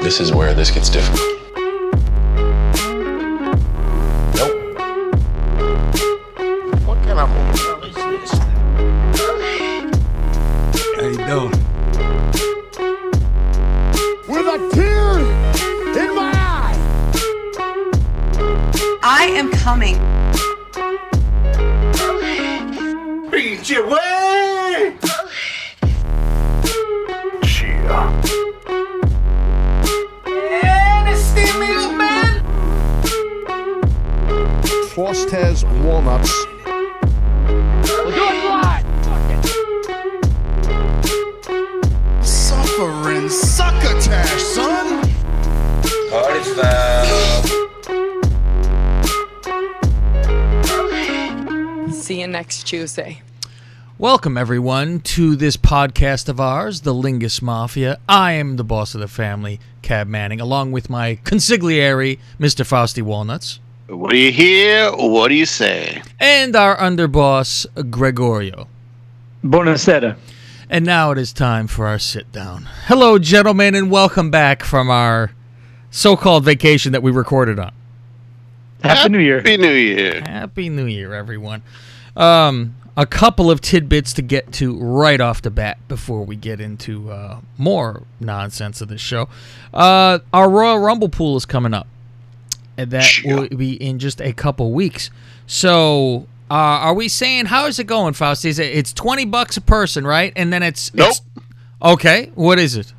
This is where this gets difficult. Tuesday. Welcome, everyone, to this podcast of ours, the Lingus Mafia. I am the boss of the family, Cab Manning, along with my consigliere, Mr. Fausty Walnuts, What do you hear? What do you say? and our underboss, Gregorio. Buonasera. And now it is time for our sit down. Hello, gentlemen, and welcome back from our so called vacation that we recorded on. Happy New Year. Happy New Year. Happy New Year, everyone. Um, a couple of tidbits to get to right off the bat before we get into uh, more nonsense of this show. Uh, our Royal Rumble pool is coming up, and that Sure. will be in just a couple weeks. So, uh, are we saying how is it going, Faust? Is it it's twenty bucks a person, right? And then it's Nope. it's- okay, what is it?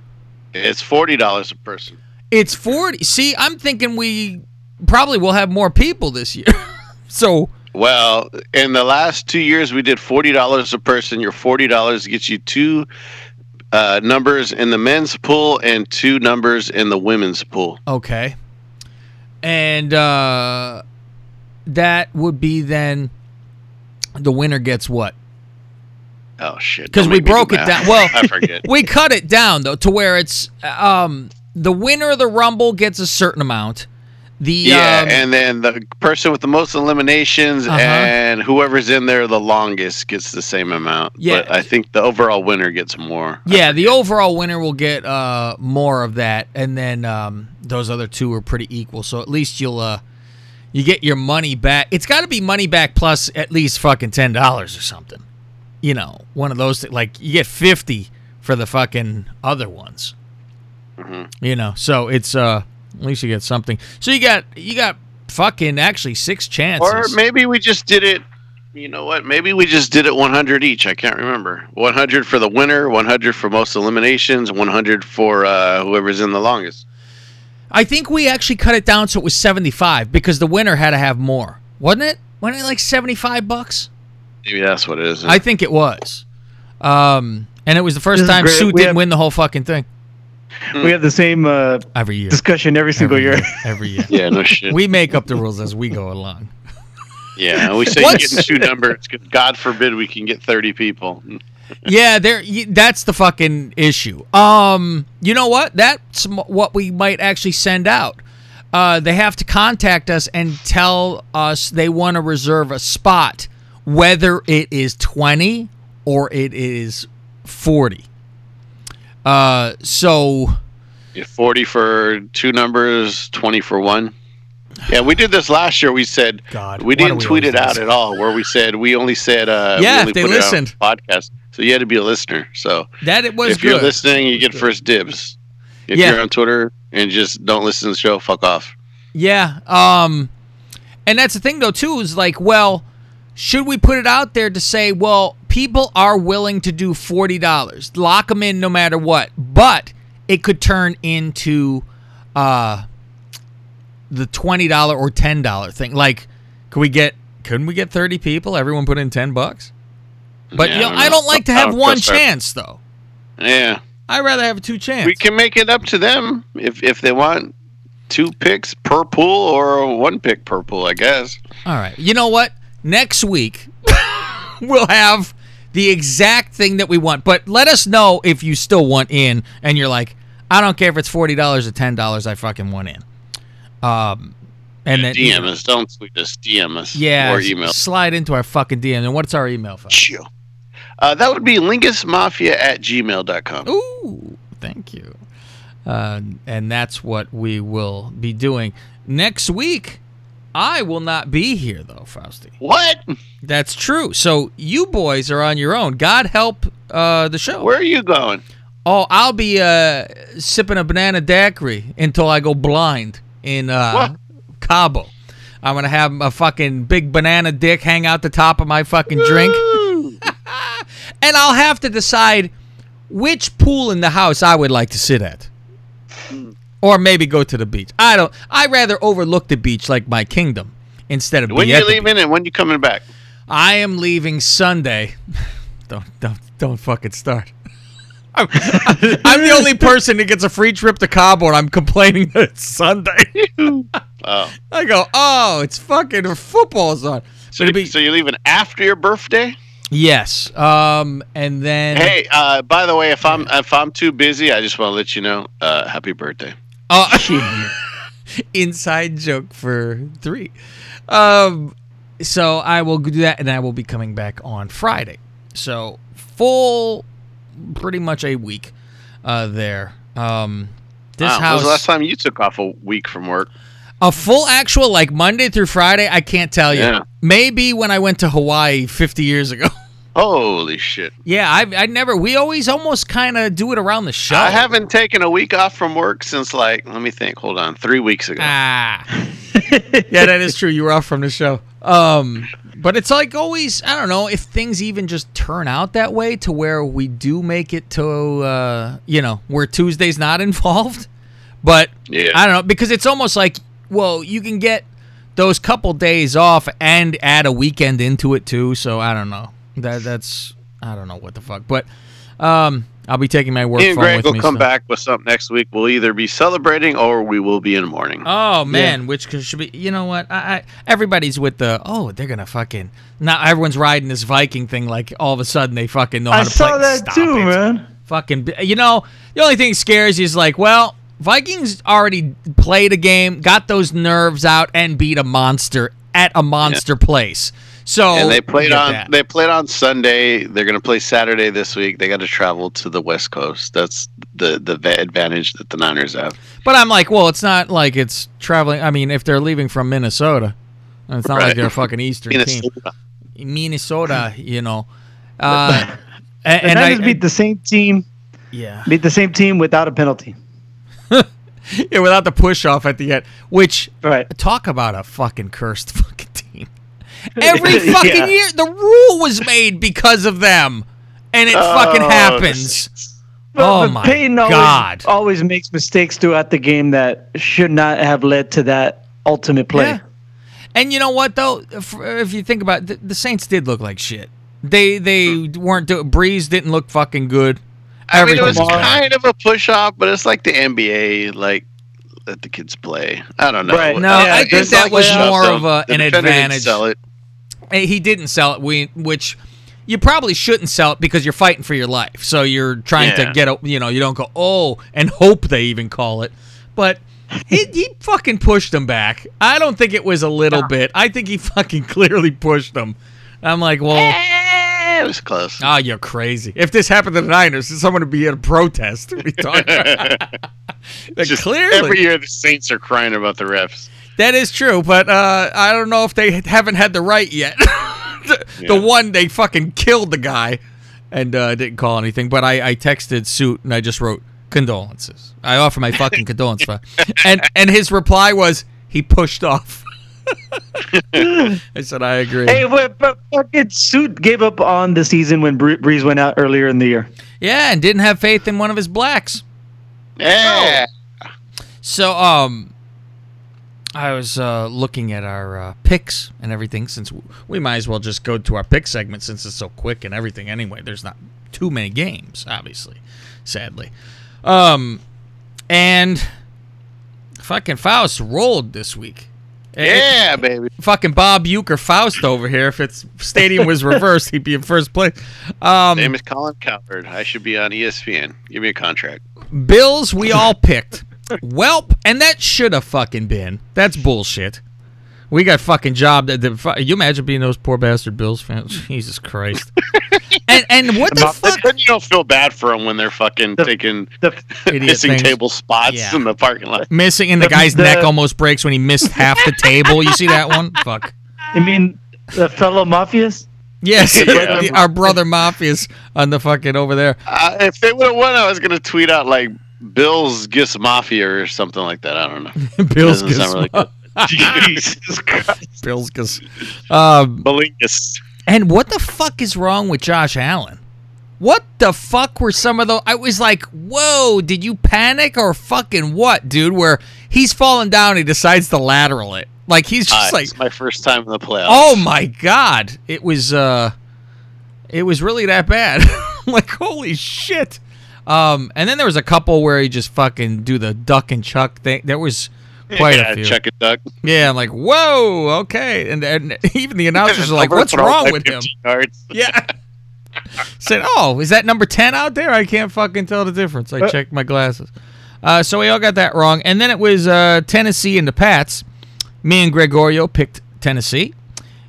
It's forty dollars a person. It's forty. See, I'm thinking we probably will have more people this year. so. Well, in the last two years, we did forty dollars a person. Your forty dollars gets you two uh, numbers in the men's pool and two numbers in the women's pool. Okay. And uh that would be then the winner gets what? Oh shit! Because we me do broke it down. Well, I forget. we cut it down though to where it's um the winner of the rumble gets a certain amount. The yeah, um, and then the person with the most eliminations Uh-huh. and whoever's in there the longest gets the same amount. Yeah. but I think the overall winner gets more. Yeah, the overall winner will get uh more of that and then um those other two are pretty equal. So at least you'll uh you get your money back. It's got to be money back plus at least fucking $10 or something. you know, one of those that, like you get 50 for the fucking other ones. Mm-hmm. You know, so it's uh at least you get something. So you got you got fucking actually six chances. Or maybe we just did it. You know what? Maybe we just did it 100 each. I can't remember. 100 for the winner, 100 for most eliminations, 100 for uh, whoever's in the longest. I think we actually cut it down so it was 75 because the winner had to have more. Wasn't it? Wasn't it like 75 bucks? Maybe that's what it is. I think it was. Um and it was the first This time great. Suit didn't have- win the whole fucking thing. We have the same uh, Every year. discussion every single Every year. year. Every year. yeah, no shit. We make up the rules as we go along. yeah, we say What's- getting two numbers. 'cause God forbid we can get 30 people. Yeah, there. That's the fucking issue. Um, you know what? That's what we might actually send out. Uh, they have to contact us and tell us they want to reserve a spot, whether it is twenty or it is forty. Uh, so Yeah, 40 for two numbers, 20 for one. Yeah, we did this last year. We said God, we didn't we tweet it out at all. Where we said we only said uh, we Yeah, only they put listened. it on podcast. So you had to be a listener. So that it was if you're listening, you get first dibs. If Yeah. you're on Twitter and just don't listen to the show, fuck off. Yeah. Um and that's the thing though too is like, well, should we put it out there to say, well, people are willing to do $40. Lock them in no matter what. But it could turn into uh the $20 or $10 thing. Like could we get couldn't we get 30 people? Everyone put in 10 bucks? But Yeah, you know, I don't I don't like to have one our- chance though. Yeah, I'd rather have two chances. we can make it up to them if if they want two picks per pool or one pick per pool. I guess. All right. You know what? Next week we'll have the exact thing that we want. But let us know if you still want in and you're like, I don't care if it's forty dollars or ten dollars, I fucking want in. Um and then DM us. Don't tweet us. DM us. Yeah. Or email. Slide into our fucking DM. And what's our email for? Uh, that would be lingusmafia at gmail.com. Ooh, thank you. Uh, and that's what we will be doing next week. I will not be here though, Fausty. What? That's true. So you boys are on your own. God help uh, the show. Where are you going? Oh, I'll be uh, sipping a banana daiquiri until I go blind in uh, Cabo. I'm gonna have a fucking big banana dick hang out the top of my fucking drink, and I'll have to decide which pool in the house I would like to sit at, or maybe go to the beach. I don't. I rather overlook the beach like my kingdom instead of When you leaving and when you coming back? I am leaving Sunday. Don't don't don't fucking start. I'm, I'm the only person that gets a free trip to Cabo, and I'm complaining that it's Sunday. Oh. I go, oh, it's fucking football's on. So, be so you're leaving after your birthday? yes, um, and then Hey, uh, by the way, if I'm if I'm too busy, I just want to let you know. Uh, happy birthday. Uh, inside joke for three. Um, so I will do that, and I will be coming back on Friday. So full, pretty much a week uh, there. Um, this Wow, when house, was the last time you took off a week from work? a full actual like Monday through Friday. I can't tell you. Yeah. Maybe when I went to Hawaii 50 years ago. Holy shit! yeah, I I never. We always almost kind of do it around the show. I haven't taken a week off from work since like let me think. Hold on, three weeks ago. Ah. yeah, that is true. You were off from the show. Um, but it's like always. I don't know if things even just turn out that way to where we do make it to, uh, you know, where Tuesday's not involved. But Yeah. I don't know because it's almost like, well, you can get those couple days off and add a weekend into it too. So I don't know. That that's I don't know what the fuck. But um, I'll be taking my work Me and phone Greg with will me. come so- back with something next week. We'll either be celebrating or we will be in mourning. Oh man, which should be? You know what? I, I everybody's with the oh they're gonna fucking now everyone's riding this Viking thing like all of a sudden they fucking know how I to saw that Stop too, it. man. Fucking you know the only thing that scares you is like well Vikings already played a game, got those nerves out, and beat a monster at a monster place. So and they played on that. they played on Sunday. They're going to play Saturday this week. They got to travel to the West Coast. That's the the advantage that the Niners have. But I'm like, well, it's not like it's traveling. I mean, if they're leaving from Minnesota, it's not like they're a fucking Eastern team. Minnesota. Minnesota, you know. Uh, and, The and I, Niners beat the same team, yeah, beat the same team without a penalty. yeah, without the push off at the end. Which Right. talk about a fucking cursed fucking team. Every fucking Yeah. year, the rule was made because of them, and it oh, fucking Oh, happens. But, Oh but my Payton always, God. always makes mistakes throughout the game that should not have led to that ultimate play. Yeah. And you know what though? If, if you think about it, the, the Saints did look like shit. They they weren't doing. Brees didn't look fucking good. I mean, it was Everything- kind of a push off, but it's like the NBA. Like let the kids play. I don't know. Right. No, Yeah, I think that like was more of a, an advantage. Sell it. Hey, He didn't sell it, we, which you probably shouldn't sell it because you're fighting for your life. So you're trying to get a, you know, you don't go, oh, and hope they even call it. But he, he fucking pushed them back. I don't think it was a little bit. I think he fucking clearly pushed them. I'm like, well, Eh, it was close. oh, you're crazy. If this happened to the Niners, someone would be at a protest. What are you talking about? Like, Just clearly. every year the Saints are crying about the refs. That is true, but uh, I don't know if they haven't had the right yet. the, the one they fucking killed the guy and uh, didn't call anything. But I, I texted Suit and I just wrote condolences. I offer my fucking condolences, for, and and his reply was he pushed off. I said I agree. Hey, but, but fucking suit gave up on the season when Bree- Brees went out earlier in the year. Yeah, and didn't have faith in one of his blacks. Yeah. So um, I was uh, looking at our uh, picks and everything since we might as well just go to our pick segment since it's so quick and everything. Anyway, there's not too many games, obviously, sadly. Um, and fucking Faust rolled this week. Yeah, baby. fucking Bob Uecker Faust over here. If its stadium was reversed, he'd be in first place. Um, Name is Colin Cowherd. I should be on ESPN. Give me a contract. Bills, we all picked. Welp, and that should have fucking been. That's bullshit. we got fucking job. That the, you imagine being those poor bastard Bills fans? Jesus Christ. and and what the fuck? Then you don't feel bad for them when they're fucking taking The missing things. table spots Yeah. in the parking lot. Missing and the The- guy's the- neck almost breaks when he missed half the table. You see that one? Fuck. I mean, the fellow mafias. Yes, Yeah. our brother mafias on the fucking over there. Uh, if they would have won, I was gonna tweet out like Bills Gifts Mafia or something like that. I don't know. Bills sound really good. Jesus Christ. Bills Gus. Um, Malingus. and what the fuck is wrong with Josh Allen? What the fuck were some of those? I was like, whoa, did you panic or fucking what, dude? Where he's falling down, he decides to lateral it. Like he's just Uh, like, it's my first time in the playoffs. oh my god, it was uh, it was really that bad. like holy shit. Um, and then there was a couple where he just fucking do the duck and chuck thing. There was quite yeah, a few. Chuck and Duck. Yeah, I'm like, whoa, okay. And, and even the announcers are like, what's wrong with him? yards. Yeah. Said, oh, is that number 10 out there? I can't fucking tell the difference. I checked my glasses. Uh, so we all got that wrong. And then it was uh, Tennessee and the Pats. Me and Gregorio picked Tennessee,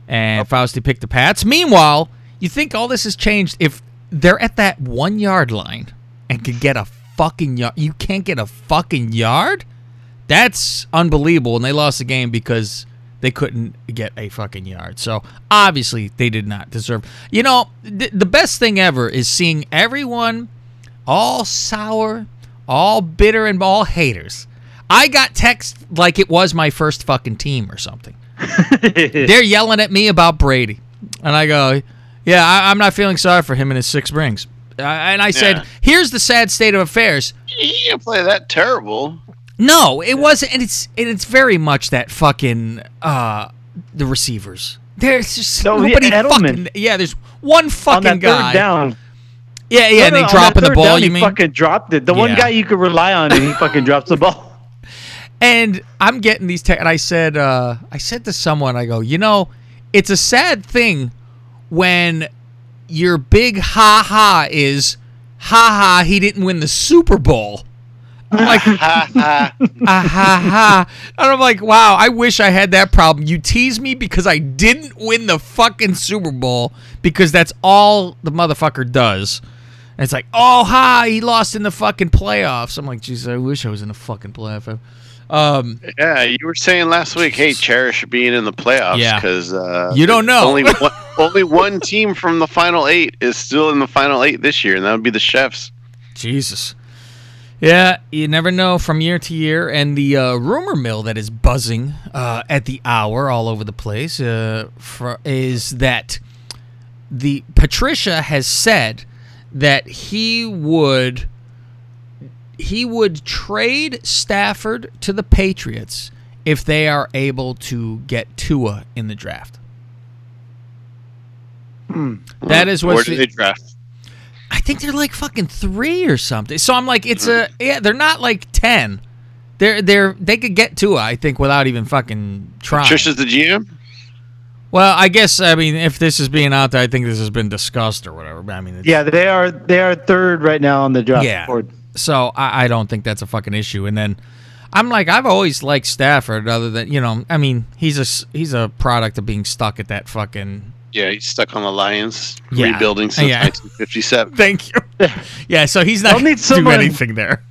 and Fausti picked the Pats. Meanwhile, you think all this has changed if they're at that one yard line and could get a fucking yard? You can't get a fucking yard? That's unbelievable. And they lost the game because they couldn't get a fucking yard. So obviously they did not deserve. You know, th- the best thing ever is seeing everyone all sour, all bitter, and all haters. I got text like it was my first fucking team or something. They're yelling at me about Brady, and I go, "Yeah, I, I'm not feeling sorry for him and his six rings." Uh, and I said, Yeah. "Here's the sad state of affairs. You can't play that terrible. No, it wasn't, and it's and it's very much that fucking uh the receivers. There's just No, yeah, nobody Edelman. fucking yeah. There's one on fucking that guy. third down. Yeah, yeah, and they no, dropping the ball. down, you he mean? fucking dropped it. The one guy you could rely on, and he fucking drops the ball. And I'm getting these te- and I said uh I said to someone I go, "You know, it's a sad thing when your big ha ha is ha ha he didn't win the Super Bowl." I'm like Ha ha. ha ha. And I'm like, wow, I wish I had that problem. You tease me because I didn't win the fucking Super Bowl because that's all the motherfucker does. And it's like, oh, ha, he lost in the fucking playoffs. I'm like, Jesus, I wish I was in the fucking playoff. Um, Yeah, you were saying last week, hey, cherish being in the playoffs Yeah. because uh, You don't know. Only one, only one team from the final eight is still in the final eight this year, and that would be the Chefs. Jesus. Yeah, you never know from year to year. And the uh, rumor mill that is buzzing uh, at the hour all over the place uh, fr- is that the Patricia has said that he would he would trade Stafford to the Patriots if they are able to get Tua in the draft. Hmm. That is Where what did they draft? I think they're like fucking three or something. So I'm like, it's a hmm. yeah. They're not like ten. They're they're they could get to it, I think, without even fucking trying. Trisha's the GM. well, I guess I mean if this is being out there, I think this has been discussed or whatever. But I mean, it's, Yeah, they are they are third right now on the draft Yeah. board. So I, I don't think that's a fucking issue. And then I'm like, I've always liked Stafford. Other than you know, I mean, he's a s- he's a product of being stuck at that fucking. Yeah, he's stuck on the Lions, Yeah. rebuilding since Yeah. 1957. Thank you. yeah, so he's not need going to do anything there.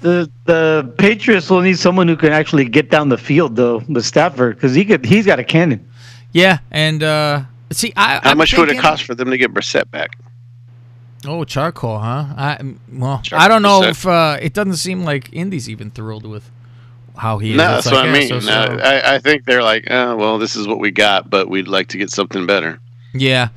The the Patriots will need someone who can actually get down the field though, with Stafford, because he could he's got a cannon. Yeah, and uh see, I How I'm much would it thinking- cost for them to get Brissett back? Oh, charcoal, huh? I well, Charcoal I don't know percent. if uh, it doesn't seem like Indy's even thrilled with how he is. No, It's that's like, what I mean. so- No, so- I, I think they're like, oh, well, this is what we got, but we'd like to get something better. yeah,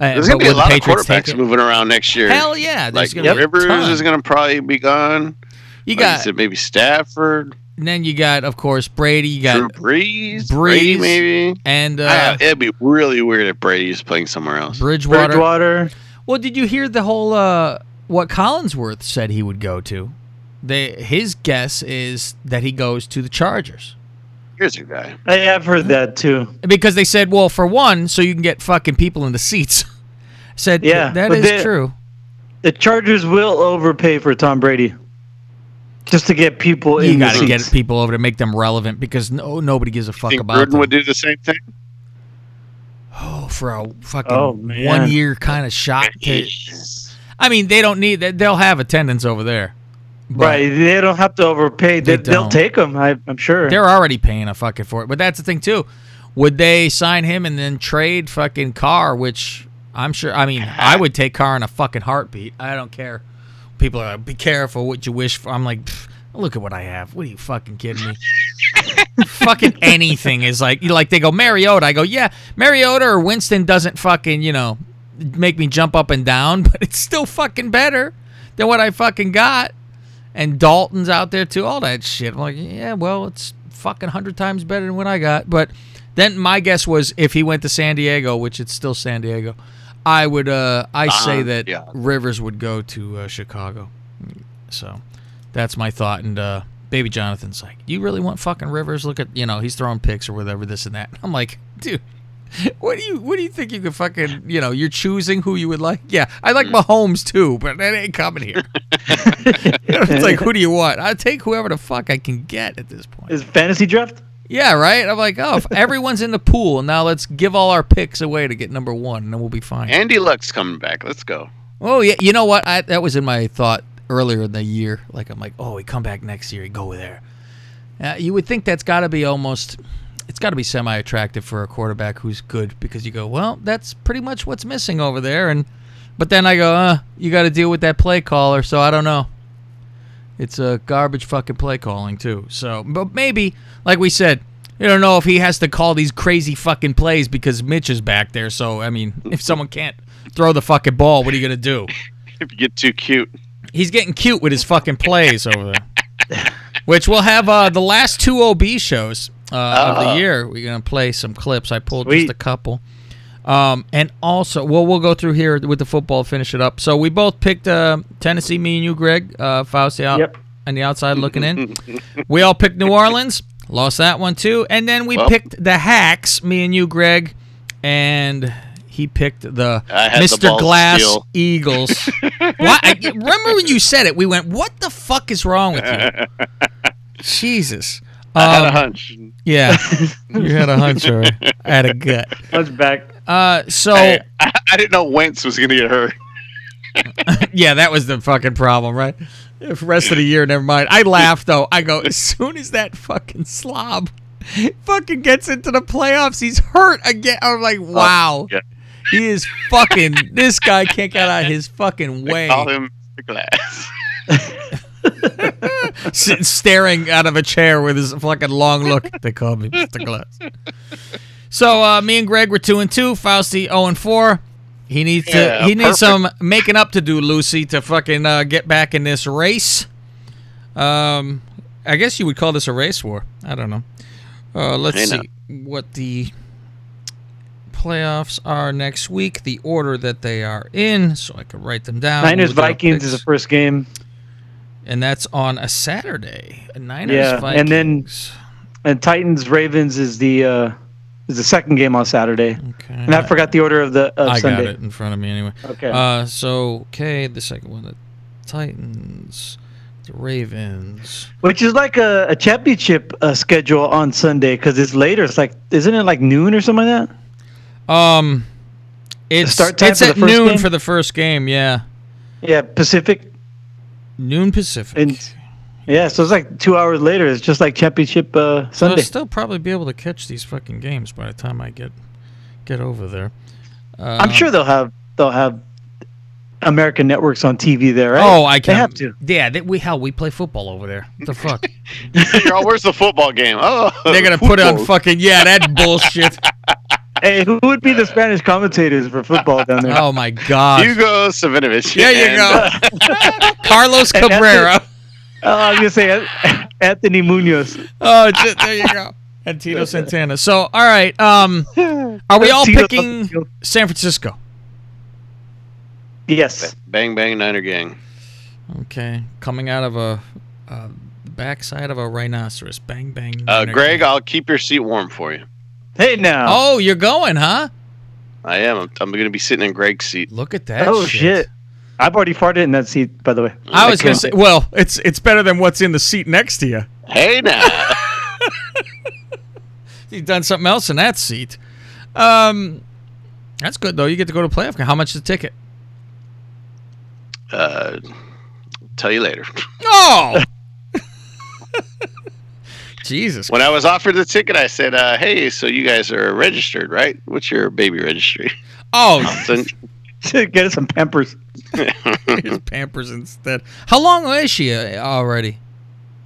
uh, There's going to be a lot of Patriots take quarterbacks moving around next year. Hell yeah, Like gonna Rivers ton. is going to probably be gone. You Like got, said, maybe Stafford, and then you got, of course, Brady. You Drew got Brees, Brees, Brady, maybe. and I- uh, it'd be really weird if Brady's playing somewhere else. Bridgewater. Bridgewater. Well, did you hear the whole uh, what Collinsworth said he would go to? They his guess is that he goes to the Chargers. Here's your guy. I have heard that too. because they said, well, for one, so you can get fucking people in the seats. said, Yeah, that is they- true. The Chargers will overpay for Tom Brady. just to get people You in the got to get people over to make them relevant because no nobody gives a fuck Think about Gruden them. would do the same thing? Oh, for a fucking Oh, man. one year kind of shot. To, I mean, they don't need that. They'll have attendance over there. But Right, they don't have to overpay. They They, they'll take them. I, I'm sure. They're already paying a fucking for it. But that's the thing too. Would they sign him and then trade fucking Carr? Which I'm sure. I mean, I would take Carr in a fucking heartbeat. I don't care. People are like, be careful what you wish for. I'm like, "Pff, look at what I have. What are you fucking kidding me? fucking anything is like you like they go Mariota. I go yeah, Mariota or Winston doesn't fucking you know make me jump up and down, but it's still fucking better than what I fucking got. And Dalton's out there too, all that shit. I'm like, yeah, well, it's fucking hundred times better than what I got. But then my guess was if he went to San Diego, which it's still San Diego, I would. uh I say Uh, that yeah. Rivers would go to uh, Chicago. So that's my thought. And uh baby Jonathan's like, you really want fucking Rivers? Look at you know he's throwing picks or whatever, this and that. I'm like, dude. What do you what do you think you could fucking you know you're choosing who you would like? Yeah, I like Mahomes too, but that ain't coming here. it's like who do you want? I take whoever the fuck I can get at this point. Is fantasy draft? Yeah, right. I'm like, oh, if everyone's in the pool now, let's give all our picks away to get number one, and then we'll be fine. Andy Luck's coming back. Let's go. Oh yeah, you know what? I, that was in my thought earlier in the year. Like I'm like, oh, he come back next year, he go there. Uh, you would think that's got to be almost, it's got to be semi-attractive for a quarterback who's good because you go, well, that's pretty much what's missing over there. And but then I go, uh, you got to deal with that play caller, so I don't know. It's a garbage fucking play calling too. So, but maybe, like we said, you don't know if he has to call these crazy fucking plays because Mitch is back there. So, I mean, if someone can't throw the fucking ball, what are you gonna do? If you get too cute. He's getting cute with his fucking plays over there. Which we'll have uh, the last two OB shows uh, of the year. We're gonna play some clips. I pulled just a couple. Um, and also, well, we'll go through here with the football, finish it up. So we both picked uh, Tennessee, me and you, Greg, uh, Fausti out Yep. on the outside looking in. we all picked New Orleans, lost that one too, and then we Well. picked the Hacks, me and you, Greg, and he picked the I had the Mr. Glass. Eagles. Why? I, remember when you said it? We went, "What the fuck is wrong with you?" Jesus. I had a Um, hunch. Yeah, you had a hunch, or I had a gut. Let's back. Uh, so Hey, I, I didn't know Wentz was going to get hurt. yeah, that was the fucking problem, right? The rest of the year, never mind. I laughed though. I go as soon as that fucking slob fucking gets into the playoffs, he's hurt again. I'm like, wow, yeah. He is fucking. This guy can't get out of his fucking way. Call him the glass. Sitting staring out of a chair with his fucking long look. They call me Mr. Glass. So uh, me and Greg were two and two. Fausti zero and four. He needs to. Yeah, he needs some making up to do, Lucy, to fucking uh, get back in this race. Um, I guess you would call this a race war. I don't know. Uh, let's see what the playoffs are next week. The order that they are in, so I can write them down. Niners Vikings is the first game, and that's on a Saturday. Niners Yeah, Vikings. and then- and Titans Ravens is the uh, is the second game on Saturday. okay. And I forgot the order of the of I Sunday. got it in front of me anyway. Okay. Uh, so okay, the second one, the Titans, Ravens. Which is like a, a championship uh, schedule on Sunday because it's later. It's like isn't it like noon or something like that? Um, it's start time it's at noon game? for the first game. Yeah, Yeah, Pacific. noon Pacific. And yeah, so it's like two hours later. It's just like championship uh, so I'll still probably be able to catch these fucking games by the time I get get over there. Uh, I'm sure they'll have they'll have American networks on TV there, right? Oh, I can. They have to. Yeah, they, we hell we play football over there. What the fuck? Girl, where's the football game? Oh, They're gonna put it on fucking yeah that bullshit. Hey, who would be the Spanish commentators for football down there? Oh my god. Hugo Savinovich. There you go. uh, Carlos Cabrera. Oh, I was gonna say Anthony Munoz. Oh, just, there you go. And Tito Santana. So, all right. Um, are we all Tito's picking on the field. San Francisco? Yes. bang bang Niner gang. Okay, coming out of a, a backside of a rhinoceros. Bang bang. Uh, Greg, gang. I'll keep your seat warm for you. Hey now. Oh, you're going, huh? I am. I'm, I'm going to be sitting in Greg's seat. Look at that. Oh, shit. shit. I've already farted in that seat, by the way. I was gonna say, well, it's it's better than what's in the seat next to you. Hey now. You've done something else in that seat. Um, that's good though. You get to go to playoff. game. How much is the ticket? uh, tell you later. Oh, Jesus! When I was offered the ticket, I said, uh, "Hey, so you guys are registered, right? What's your baby registry?" Oh, So, Get us some Pampers. here's Pampers instead. How long is she uh, already?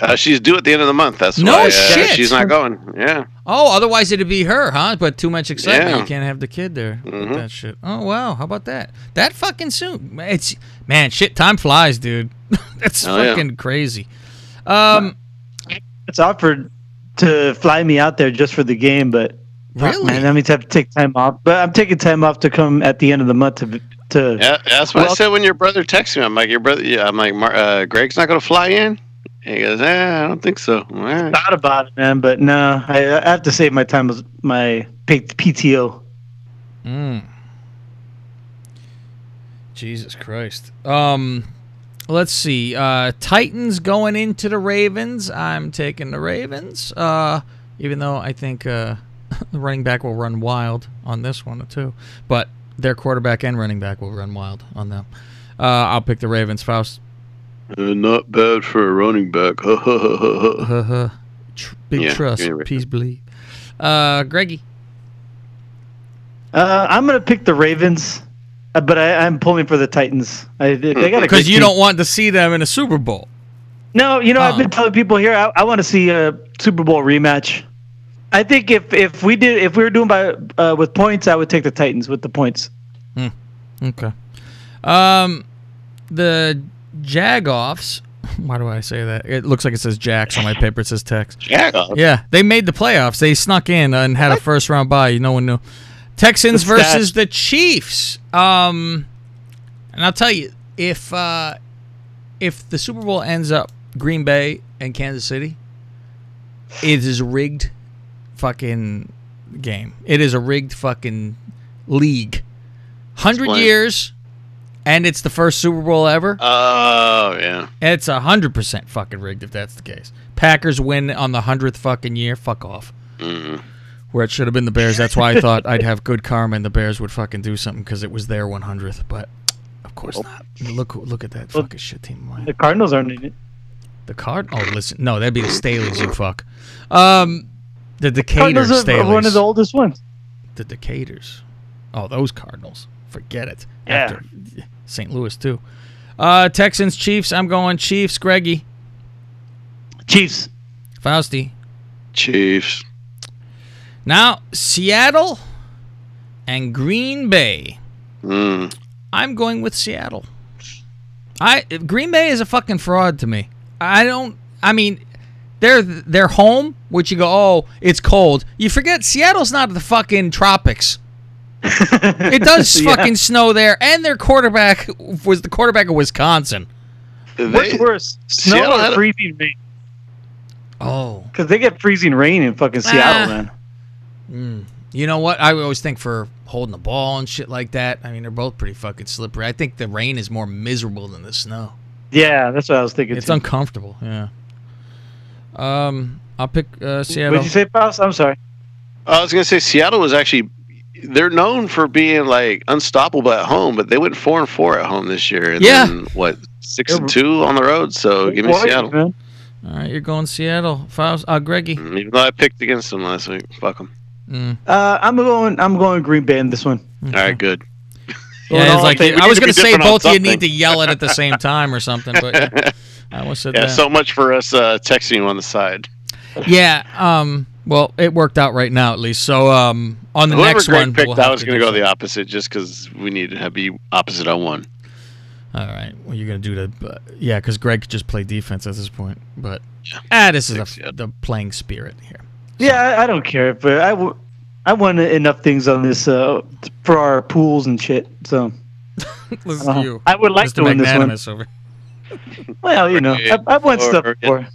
uh, she's due at the end of the month. That's No why uh, shit. she's not going. Yeah. Oh, otherwise it'd be her, huh? But too much excitement, Yeah. you can't have the kid there with Mhm. that shit. Oh wow, how about that? That fucking soon. It's man, shit. Time flies, dude. That's Oh, yeah. fucking crazy. Um, It's offered to fly me out there just for the game, but fuck, Really? man, that means I have to take time off. But I'm taking time off to come at the end of the month to to. Yeah, that's what I said when your brother texted me. I'm like, your brother. Yeah, I'm like, uh, Greg's not going to fly in. And he goes, eh, I don't think so. All right. Thought about it, man, but no, I, I have to save my time with my PTO. mm. Jesus Christ. Um, let's see. Uh, Titans going into the Ravens. I'm taking the Ravens. Uh, even though I think uh, the running back will run wild on this one too, but their quarterback and running back will run wild on them. Uh, I'll pick the Ravens. Faust. Uh, not bad for a running back. Tr- big Yeah, trust. give me a Ravens. Peace believe. Uh, Greggy. Uh, I'm gonna pick the Ravens, but I, I'm pulling for the Titans. I, they got a Because you team. don't want to see them in a Super Bowl. No, you know, I've Oh. been telling people here I, I want to see a Super Bowl rematch. I think if if we did if we were doing by uh, with points, I would take the Titans with the points. Okay. Um, the Jagoffs. Why do I say that? It looks like it says Jacks on my paper. It says Tex. yeah. Yeah, they made the playoffs. They snuck in and had a first round bye. No one knew. Texans The versus the Chiefs. Um, and I'll tell you if uh, if the Super Bowl ends up Green Bay and Kansas City, it is a rigged fucking game. It is a rigged fucking league. Hundred Explain. years, and it's the first Super Bowl ever. Oh, yeah. It's a hundred percent fucking rigged if that's the case. Packers win on the hundredth fucking year. Fuck off. Mhm. Where it should have been the Bears. That's why I thought I'd have good karma and the Bears would fucking do something because it was their 100th. But of course not. Look, look at that Well, fucking shit team. of mine. The Cardinals aren't in it. The card? Oh, listen. No, that'd be the Staleys. You fuck. Um, the Decatur Cardinals are Staleys. one of the oldest ones. the Decaturs. Oh, those Cardinals. Forget it. Yeah. After St. Louis too. Uh, Texans Chiefs. I'm going Chiefs. Greggy. Chiefs. Fausti. Chiefs. Now, Seattle and Green Bay. Mm. I'm going with Seattle. I Green Bay is a fucking fraud to me. I don't. I mean, they're they're home, which you go, oh, it's cold. You forget Seattle's not the fucking tropics. It does Yeah. fucking snow there, and their quarterback was the quarterback of Wisconsin. What's worse, snow Seattle or freezing rain? Oh, Because they get freezing rain in fucking Seattle, Ah. man. You know what? I always think for holding the ball and shit like that. I mean, they're both pretty fucking slippery. I think the rain is more miserable than the snow. Yeah, that's what I was thinking. It's too. uncomfortable. Yeah. Um, I'll pick uh, Seattle. What'd you say, Faust? I'm sorry. I was gonna say Seattle was actually they're known for being like unstoppable at home, but they went four and four at home this year. And Yeah. then, what six and two on the road? So give me Warriors, Seattle. man. All right, you're going Seattle. Faust, uh, Greggy. Mm, Even though I picked against them last week, fuck them. Mm. Uh, I'm going. I'm going Green Bay in this one. All right, good. Yeah, Going it's like thing- I was gonna say both of you need to yell it at the same time or something, but yeah, I almost said Yeah, that. so much for us uh, texting you on the side. yeah. Um. Well, it worked out right now at least. So um, on the Whoever next Greg one, picked, we'll I was going to go the opposite just because we need to be opposite on one. All right. Well, you're gonna do the uh, yeah, because Greg could just play defense at this point. But ah, this is a, yeah. the playing spirit here. Yeah, I, I don't care, but I, w- I won enough things on this uh, for our pools and shit. So Listen uh, to you. I would like Mr. to win this one. Over. Well, you know, I, I've won Or- stuff before.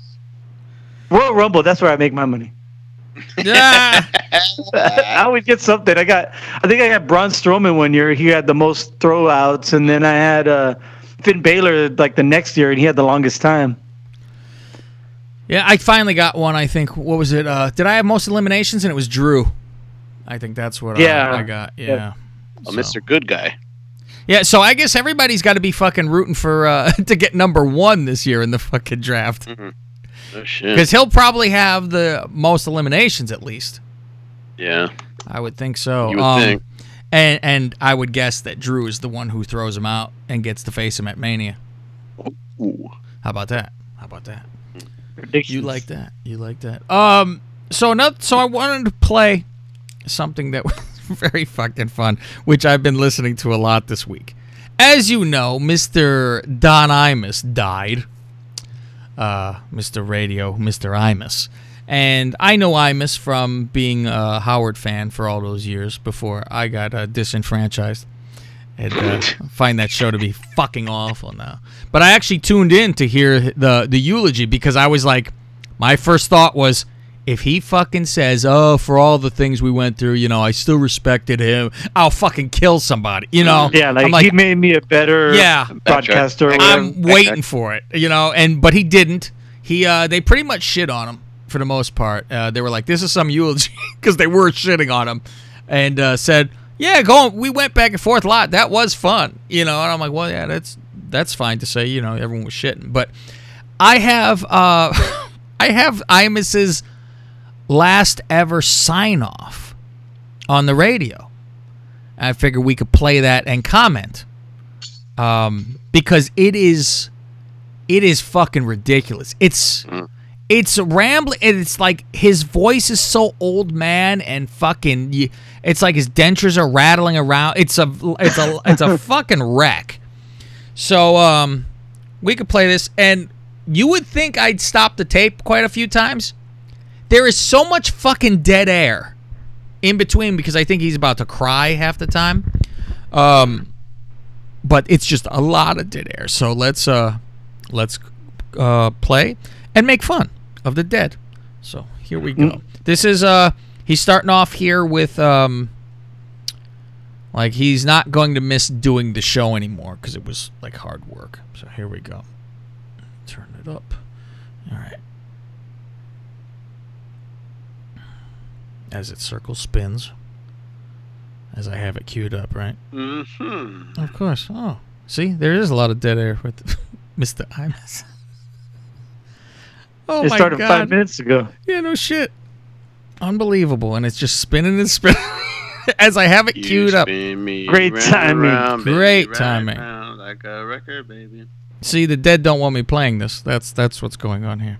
Royal Rumble, that's where I make my money. Yeah. I always get something. I got, I think I had Braun Strowman one year. He had the most throwouts, and then I had uh, Finn Balor like the next year, and he had the longest time. Yeah, I finally got one. I think. What was it? Uh, did I have most eliminations? And it was Drew. I think that's what I- Yeah. I, got. Yeah. Yeah. Oh, So- Mr. Good Guy. Yeah, so I guess everybody's got to be fucking rooting for uh, to get number one this year in the fucking draft Oh shit. because he'll probably have the most eliminations at least. Yeah. I would think so. You would Um, think. And and I would guess that Drew is the one who throws him out and gets to face him at Mania. Ooh. How about that? How about that? Predictions. You like that? You like that? Um. So not. So I wanted to play something that was very fucking fun, which I've been listening to a lot this week. As you know, Mr. Don Imus died. Uh, Mr. Radio, Mr. Imus. And I know Imus from being a Howard fan for all those years before I got uh, disenfranchised. And uh, find that show to be fucking awful now. But I actually tuned in to hear the the eulogy because I was like, my first thought was, if he fucking says, "Oh, for all the things we went through, you know, I still respected him," I'll fucking kill somebody. You know? Yeah, like, I'm he made me a better Yeah. broadcaster. or. I'm waiting for it, you know, and but he didn't. He uh they pretty much shit on him for the most part. Uh, they were like, "This is some eulogy," because they were shitting on him, and uh, said, "Yeah, go." On. We went back and forth a lot. That was fun, you know. And I'm like, "Well, yeah, that's that's fine to say." You know, everyone was shitting, but I have uh I have Imus's last ever sign off on the radio. I figured we could play that and comment um, because it is it is fucking ridiculous. It's it's rambling. and It's like his voice is so old man and fucking. It's like his dentures are rattling around. It's a it's a it's a fucking wreck. So um, we could play this, and you would think I'd stop the tape quite a few times. There is so much fucking dead air in between because I think he's about to cry half the time. Um, but it's just a lot of dead air. So let's uh let's uh play and make fun of the dead. So here we go. This is uh he's starting off here with um like he's not going to miss doing the show anymore because it was like hard work. So here we go. Turn it up. All right. As it circle spins. As I have it queued up, right? Mm-hmm. Of course. Oh, see, there is a lot of dead air with Mr. Imus. Oh it my started god! five minutes ago. Yeah, no shit. Unbelievable, and it's just spinning and spinning as I have it queued up. Great timing. Great timing. like a record, baby. See, the dead don't want me playing this. That's that's what's going on here.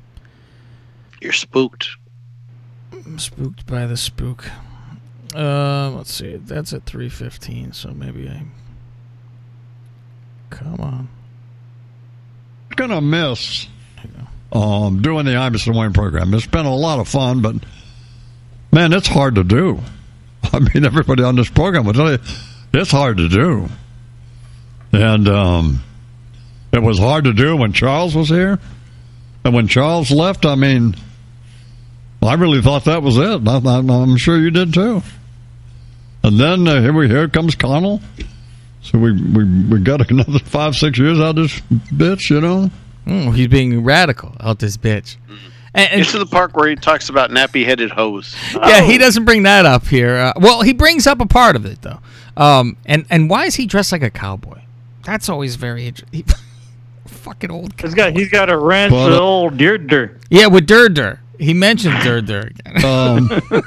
You're spooked. I'm spooked by the spook. Uh, let's see. That's at three fifteen, so maybe I. Come on. gonna miss um, doing the and Wayne program. It's been a lot of fun, but man, it's hard to do. I mean, everybody on this program will tell you it's hard to do, and um, it was hard to do when Charles was here, and when Charles left, I mean, I really thought that was it. I, I'm sure you did too. And then uh, here we here comes Connell. So we, we we got another five six years out of this bitch, you know. Mm, he's being radical out this bitch. And, and- Get to the park where he talks about nappy-headed hoes. yeah, he doesn't bring that up here. Uh, well, he brings up a part of it though. Um, and and why is he dressed like a cowboy? That's always very interesting. Fucking old. He's got he's got a ranch Well, with uh, old deer deer. Yeah, with Durdur. He mentioned Durdur again. Um,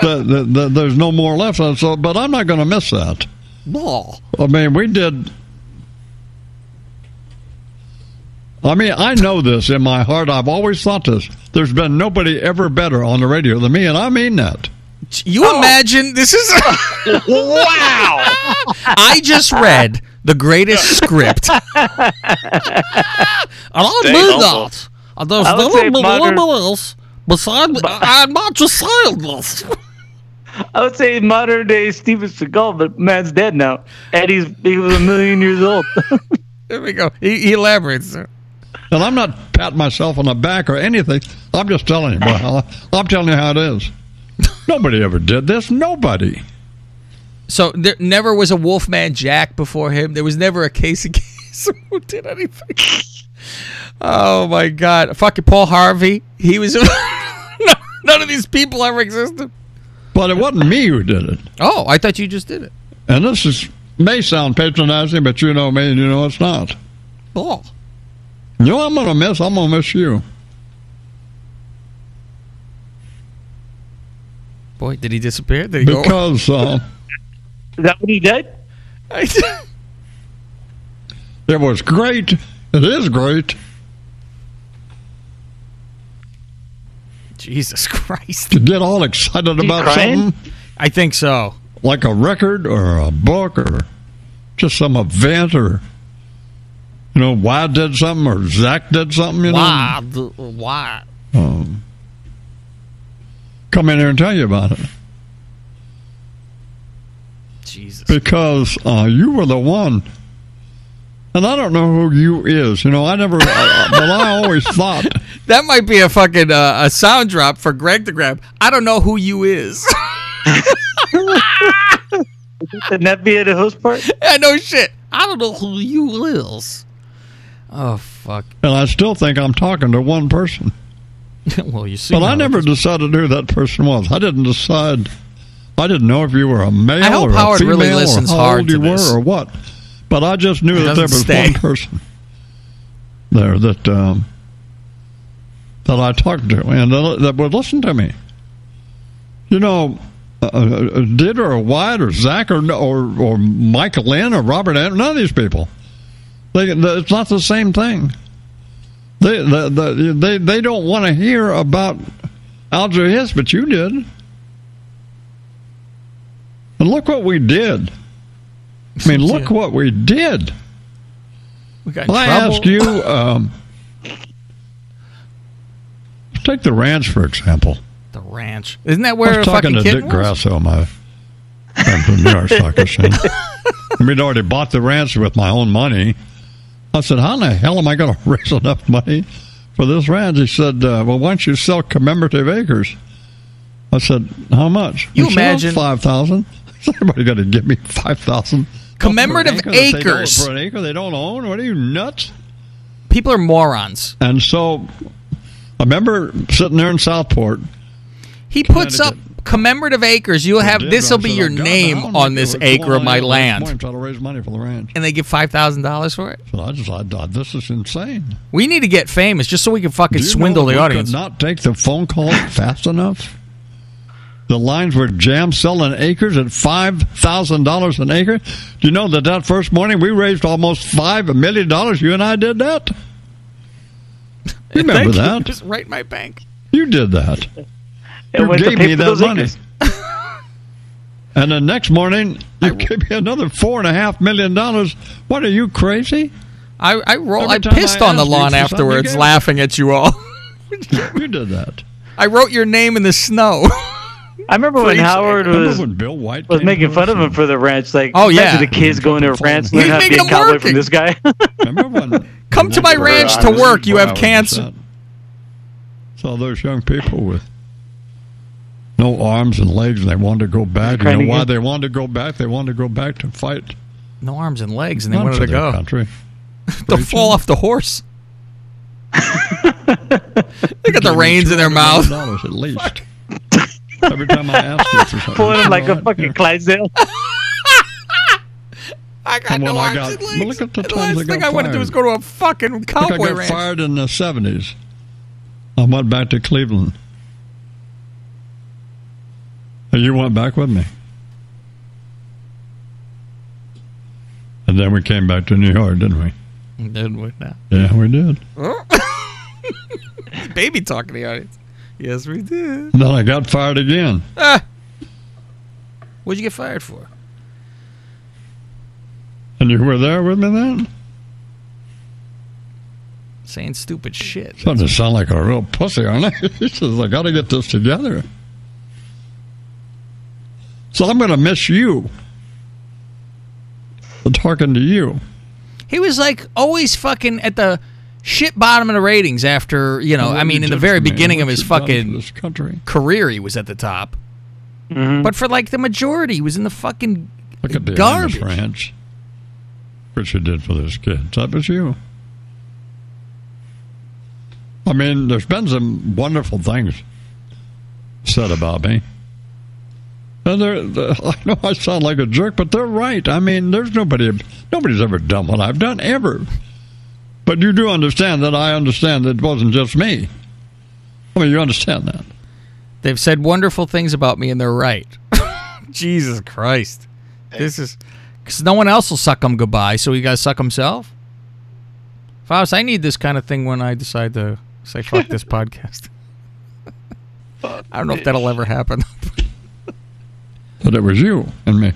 the, the, the, there's no more left, uh, so but I'm not going to miss that. No. I mean, we did. I mean, I know this in my heart. I've always thought this. There's been nobody ever better on the radio than me, and I mean that. You oh. imagine this is wow. I just read the greatest script. and I Stay knew that. And there's I would say never modern- else beside me. I'm not just saying this. I would say modern day Steven Seagal, but man's dead now. Eddie's he was a million years old. There we go. He, he elaborates. there. And I'm not patting myself on the back or anything. I'm just telling you. Well, I'm telling you how it is. Nobody ever did this. Nobody. So there never was a Wolfman Jack before him. There was never a Casey Kasem. who did anything. Oh my god! Fucking Paul Harvey. He was. None of these people ever existed. But it wasn't me who did it. Oh, I thought you just did it. And this is may sound patronizing, but you know me and you know it's not. Oh. You know what I'm gonna miss? I'm gonna miss you. Boy, did he disappear? Did he go? Because uh, Is that what he did? it was great. It is great Jesus Christ. to get all excited about crying? something I think so. like a record or a book or just some event or you know, why did something or Zach did something, you know. Why? Why? Um, come in here and tell you about it. Jesus. because uh, you were the one. And I don't know who you is. You know, I never, I, but I always thought That might be a fucking uh, a sound drop for Greg to grab. I don't know who you is. Didn't that be the host part? I know shit. I don't know who you is. Oh fuck. and I still think I'm talking to one person. well, you see. But I never decided who that person was. I didn't decide. I didn't know if you were a male I hope or a female really listens or how hard old you this. were or what. But I just knew He that there was stay. one person there that um, that I talked to and that, that would listen to me. You know, uh, uh, did or Wyatt or Zach or or or Michael Lynn or Robert Anderson, none of these people. They, the, it's not the same thing. They the, the, they they don't want to hear about Alger Hiss, but you did. And look what we did. I mean, look what we did. We got I ask you, um, take the ranch for example. the ranch. Isn't that I where was a talking to Dick was? Grasso, my friend from New York Stock Exchange. We'd already bought the ranch with my own money. I said, "How in the hell am I going to raise enough money for this ranch?" He said, uh, "Well, why don't you sell commemorative acres?" I said, "How much?" You he said, imagine- five thousand. Somebody got to give me five thousand. Commemorative acres. for an acre they don't own. What are you nuts? People are morons. And so, I remember sitting there in Southport. He puts up. Commemorative acres. You'll have this will be your "Oh, name on this acre of my land, Try to raise money for the ranch. and they give five thousand dollars for it. So I just, I, I, this is insane. We need to get famous just so we can fucking swindle the audience. Could not take the phone call fast enough. The lines were jammed selling acres at five thousand dollars an acre. Do you know that that first morning we raised almost five million dollars? You and I did that. You remember that? Just write my bank. You did that. It You went to gave pay me for that those money. acres. And the next morning, you gave me another four and a half million dollars. What are you crazy? I I roll. I pissed I on the lawn for something, you afterwards, laughing at you all. You did that. I wrote your name in the snow. I remember when Howard Remember was when Bill White was making fun of him for the ranch. Like, Oh, yeah. imagine the kids going to a ranch learn how to be making a cowboy working. from this guy. Remember when? Come to my ranch to work. You have cancer. that- Saw those young people with no arms and legs, and they wanted to go back. You know why get- they wanted to go back? They wanted to go back to fight. No arms and legs, and they not wanted to their go country. to fall off the horse. they got the reins in their mouth. Dollars at least. Every time I asked you for something, Pulling him like a fucking yeah. Clydesdale. I got no when I arms got- and legs. look at the last I thing I want to do is go to a fucking Like I cowboy got ranch. fired in the seventies. I went back to Cleveland. And you went back with me. And then we came back to New York, didn't we? Didn't we now? Yeah, we did. Baby talking to the audience. Yes, we did. Then I got fired again. Ah. What'd you get fired for? And you were there with me then? Saying stupid shit. Starting to sound like a real pussy, aren't I? he says, I got to get this together. So I'm going to miss you. I'm talking to you. He was like always fucking at the shit bottom of the ratings after, you know, What I mean, in the very for beginning of his you've done for fucking this country. career, he was at the top. Mhm. But for like the majority, he was in the fucking Look at the garbage. Amish ranch. what you did for those kids. That was you. I mean, there's been some wonderful things said about me. And they're, they're- I know I sound like a jerk, but they're right. I mean, there's nobody, nobody's ever done what I've done ever. But you do understand that I understand that it wasn't just me. I mean, you understand that. They've said wonderful things about me, and they're right. Jesus Christ. This is because no one else will suck him goodbye, so he got to suck himself. Faust, I need this kind of thing when I decide to say fuck this podcast. I don't know if that'll ever happen. But it was you and me.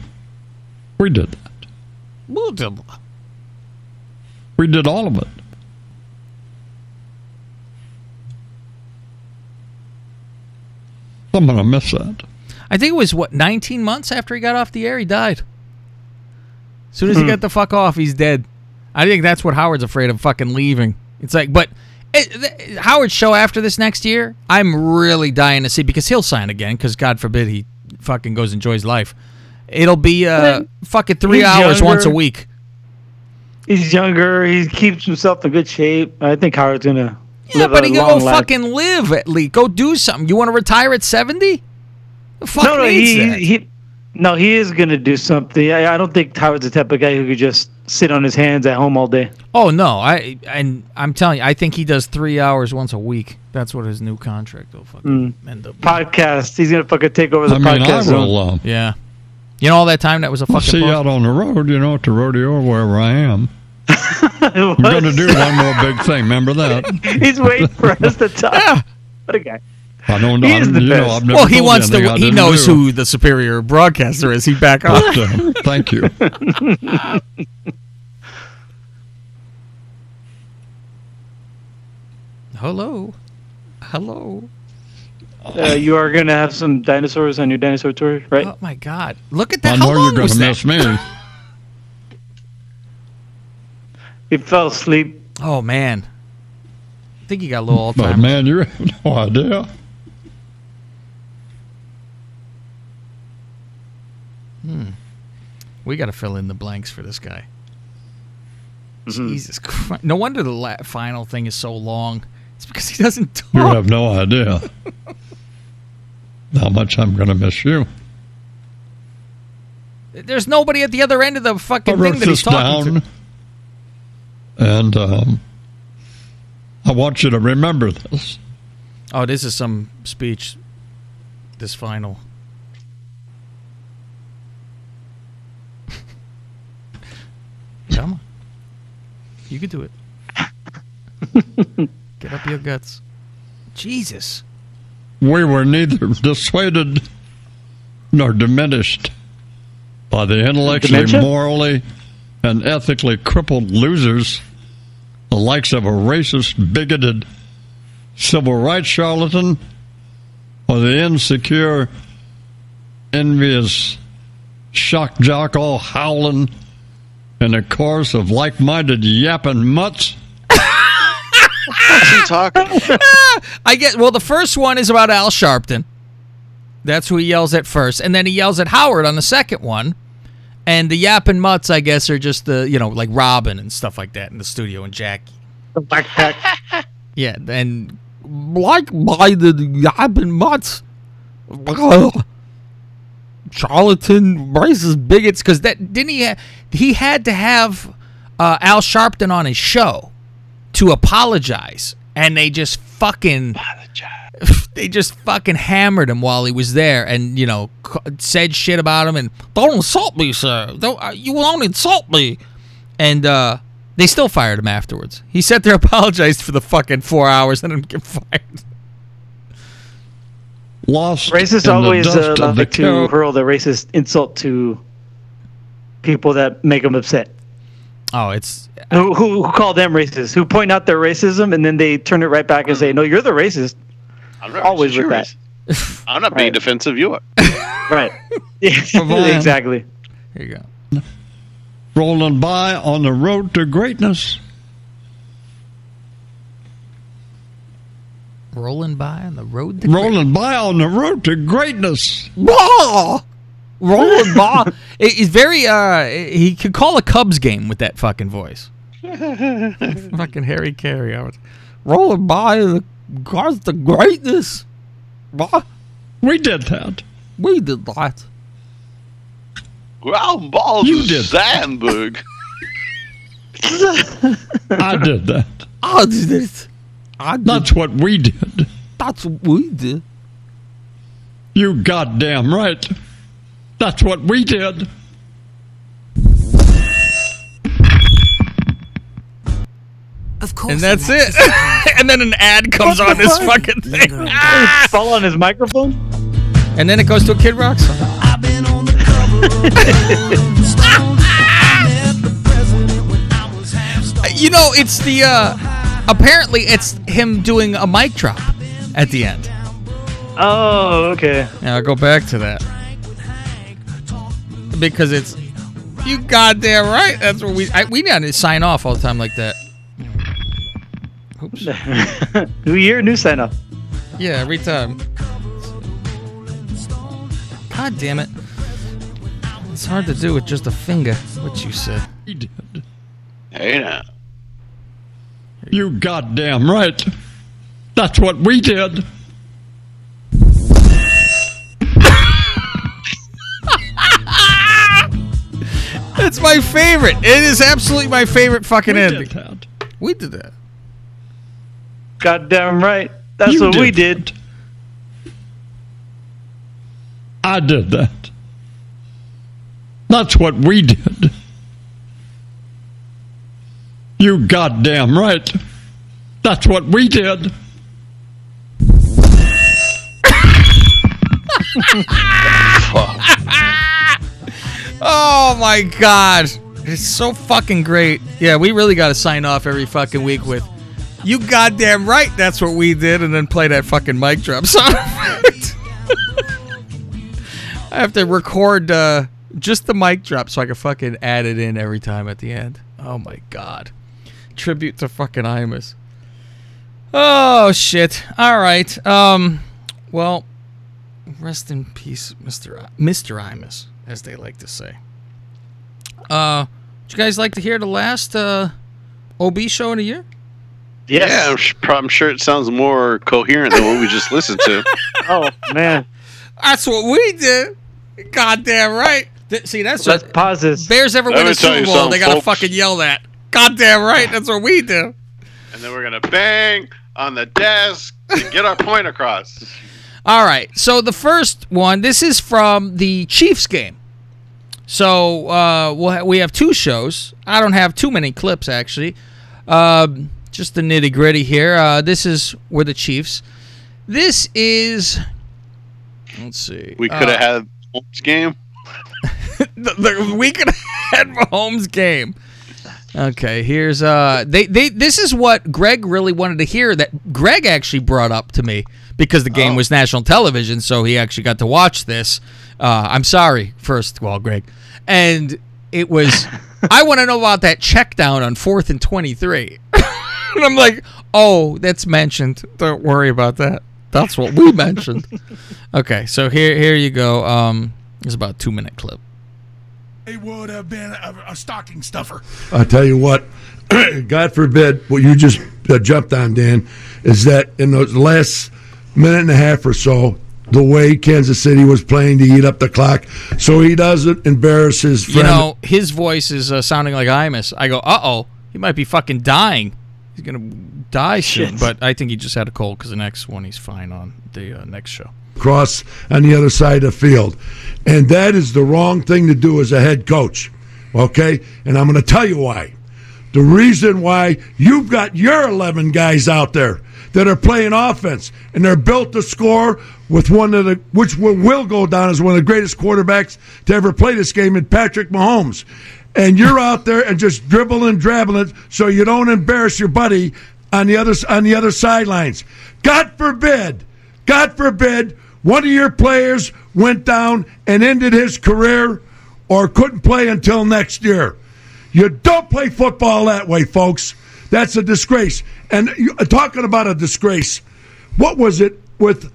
We did that. We'll do- We did all of it. I'm gonna miss that. I think it was what 19 months after he got off the air, he died. As soon as he hmm. got the fuck off, he's dead. I think that's what Howard's afraid of fucking leaving. It's like, but it, th- Howard's show after this next year, I'm really dying to see because he'll sign again because God forbid he fucking goes and enjoys life. It'll be uh fucking three hours younger. once a week. He's younger. He keeps himself in good shape. I think Howard's gonna Yeah, live but he can go life. fucking live at least. Go do something. You want to retire at 70? Fuck no, no, he, he, no, he is gonna do something. I, I don't think Howard's the type of guy who could just sit on his hands at home all day. Oh no, I and I'm telling you, I think he does three hours once a week. That's what his new contract will fucking end up. Podcast. He's gonna fucking take over the I mean, I podcast. zone. will. Uh, Yeah, you know all that time that was a I'll fucking. see you out on the road. You know, at the rodeo, or wherever I am. I'm What? going to do one more big thing. Remember that? He's waiting for us to talk. What a guy. I don't know. He is the you know. I've never well, he wants to. He knows do. who the superior broadcaster is. He back off. But, uh, thank you. Hello, hello. Uh, you are gonna have some dinosaurs on your dinosaur tour, right? Oh my God! Look at that. I How know long you're going was to that? miss me. He fell asleep. Oh man, I think he got a little all But time. man, you have no idea. We got to fill in the blanks for this guy. Mm-hmm. Jesus Christ! No wonder the la- final thing is so long. It's because he doesn't talk. You have no idea how much I'm going to miss you. There's nobody at the other end of the fucking I fucking wrote thing that he's this talking down, to. and um, I want you to remember this. Oh, this is some speech. This final. Come on. You can do it. Get up your guts. Jesus. We were neither dissuaded nor diminished by the intellectually, Dementia? morally, and ethically crippled losers, the likes of a racist, bigoted civil rights charlatan, or the insecure, envious shock jock all howling in a chorus of like minded yapping mutts. What's he talking? I get well the first one is about Al Sharpton. That's who he yells at first. And then he yells at Howard on the second one. And the yapping mutts, I guess, are just the you know, like Robin and stuff like that in the studio and Jackie. Backpack. Yeah, and like by the yapping mutts, charlatan, racist bigots. Because that didn't he? Ha- he had to have uh, Al Sharpton on his show to apologize, and they just fucking they just fucking hammered him while he was there, and you know said shit about him, and don't insult me, sir. Don't uh, you won't insult me, and uh, they still fired him afterwards. He sat there, apologized for the fucking four hours, and then get fired. Lost Racists in the always dust uh, of the like to cow- hurl the racist insult to people that make them upset. Oh, it's Who, who, who call them racist? Who point out their racism and then they turn it right back and say, "No, you're the racist." I'm not Always with serious. I'm not being Right. defensive. You are. Right. Exactly. here you go. rolling by on the road to greatness. Rolling by on the road. To Rolling by on the road to greatness. Whoa! Rolling by. He's very. uh He could call a Cubs game with that fucking voice. fucking Harry Caray. I was rolling by the cars the greatness. Bah, We did that. We did that. Ground balls You to did. Sandberg. I did that. I did it. I did. That's what we did. That's what we did. You goddamn right. That's what we did. Of course. And that's it. and then an ad comes on this fucking thing. Ah! Fall on his microphone. And then it goes to a Kid Rock song. You know, it's the uh apparently it's him doing a mic drop at the end. Oh, okay. Now I'll go back to that. Because it's you goddamn right. That's what we I, we got to sign off all the time like that. Oops. new year, new sign off. Yeah, every time. God damn it. It's hard to do with just a finger, what you said. Hey now. You goddamn right. That's what we did. It's my favorite. It is absolutely my favorite fucking We ending. did that. We did that. Goddamn right. That's You what we did did. I did that. That's what we did. You goddamn right. That's what we did. Oh my god. It's so fucking great. Yeah, we really got to sign off every fucking week with you goddamn right that's what we did and then play that fucking mic drop song. I have to record uh, just the mic drop so I can fucking add it in every time at the end. Oh my god. Tribute to fucking Imus. Oh shit. All right. Um well, rest in peace, Mr. I- Mr. Imus, as they like to say. Uh, would you guys like to hear the last uh, OB show in a year? Yes. Yeah, I'm, sh- I'm sure it sounds more coherent than what we just listened to. Oh man. That's what we did. Goddamn right. Th- see, that's Let's what pause this. Bears ever Let win me a tell Super you Bowl, something, they gotta folks. fucking yell that. Goddamn right. That's what we do. and then we're gonna bang on the desk to get our point across. All right. So the first one, this is from the Chiefs game. So uh, we'll ha- we have two shows. I don't have too many clips actually. Um, just the nitty gritty here. Uh, this is where the Chiefs. This is. Let's see. We could have Uh, had Holmes game. the, the, we could have had Mahomes game. Okay, here's uh they they this is what Greg really wanted to hear that Greg actually brought up to me because the game Oh. was national television, so he actually got to watch this. Uh, I'm sorry, first of all, Greg, and it was I want to know about that check down on fourth and twenty three, and I'm like, oh, that's mentioned. Don't worry about that. That's what we mentioned. okay, so here here you go. Um, it's about a two minute clip. It would have been a, a stocking stuffer. I tell you what, God forbid, what you just uh, jumped on, Dan, is that in the last minute and a half or so, the way Kansas City was playing to eat up the clock, so he doesn't embarrass his friend. You know, his voice is uh, sounding like Imus. I go, uh oh, he might be fucking dying. He's gonna die soon. Shit. But I think he just had a cold because the next one he's fine on the uh, next show. Cross on the other side of the field. And that is the wrong thing to do as a head coach. Okay? And I'm going to tell you why. The reason why you've got your 11 guys out there that are playing offense and they're built to score with one of the, which will, go down as one of the greatest quarterbacks to ever play this game in Patrick Mahomes. And you're out there and just dribbling, dribbling so you don't embarrass your buddy on the other, on the other sidelines. God forbid God forbid one of your players went down and ended his career or couldn't play until next year. You don't play football that way, folks. That's a disgrace. And you, uh, talking about a disgrace, what was it with?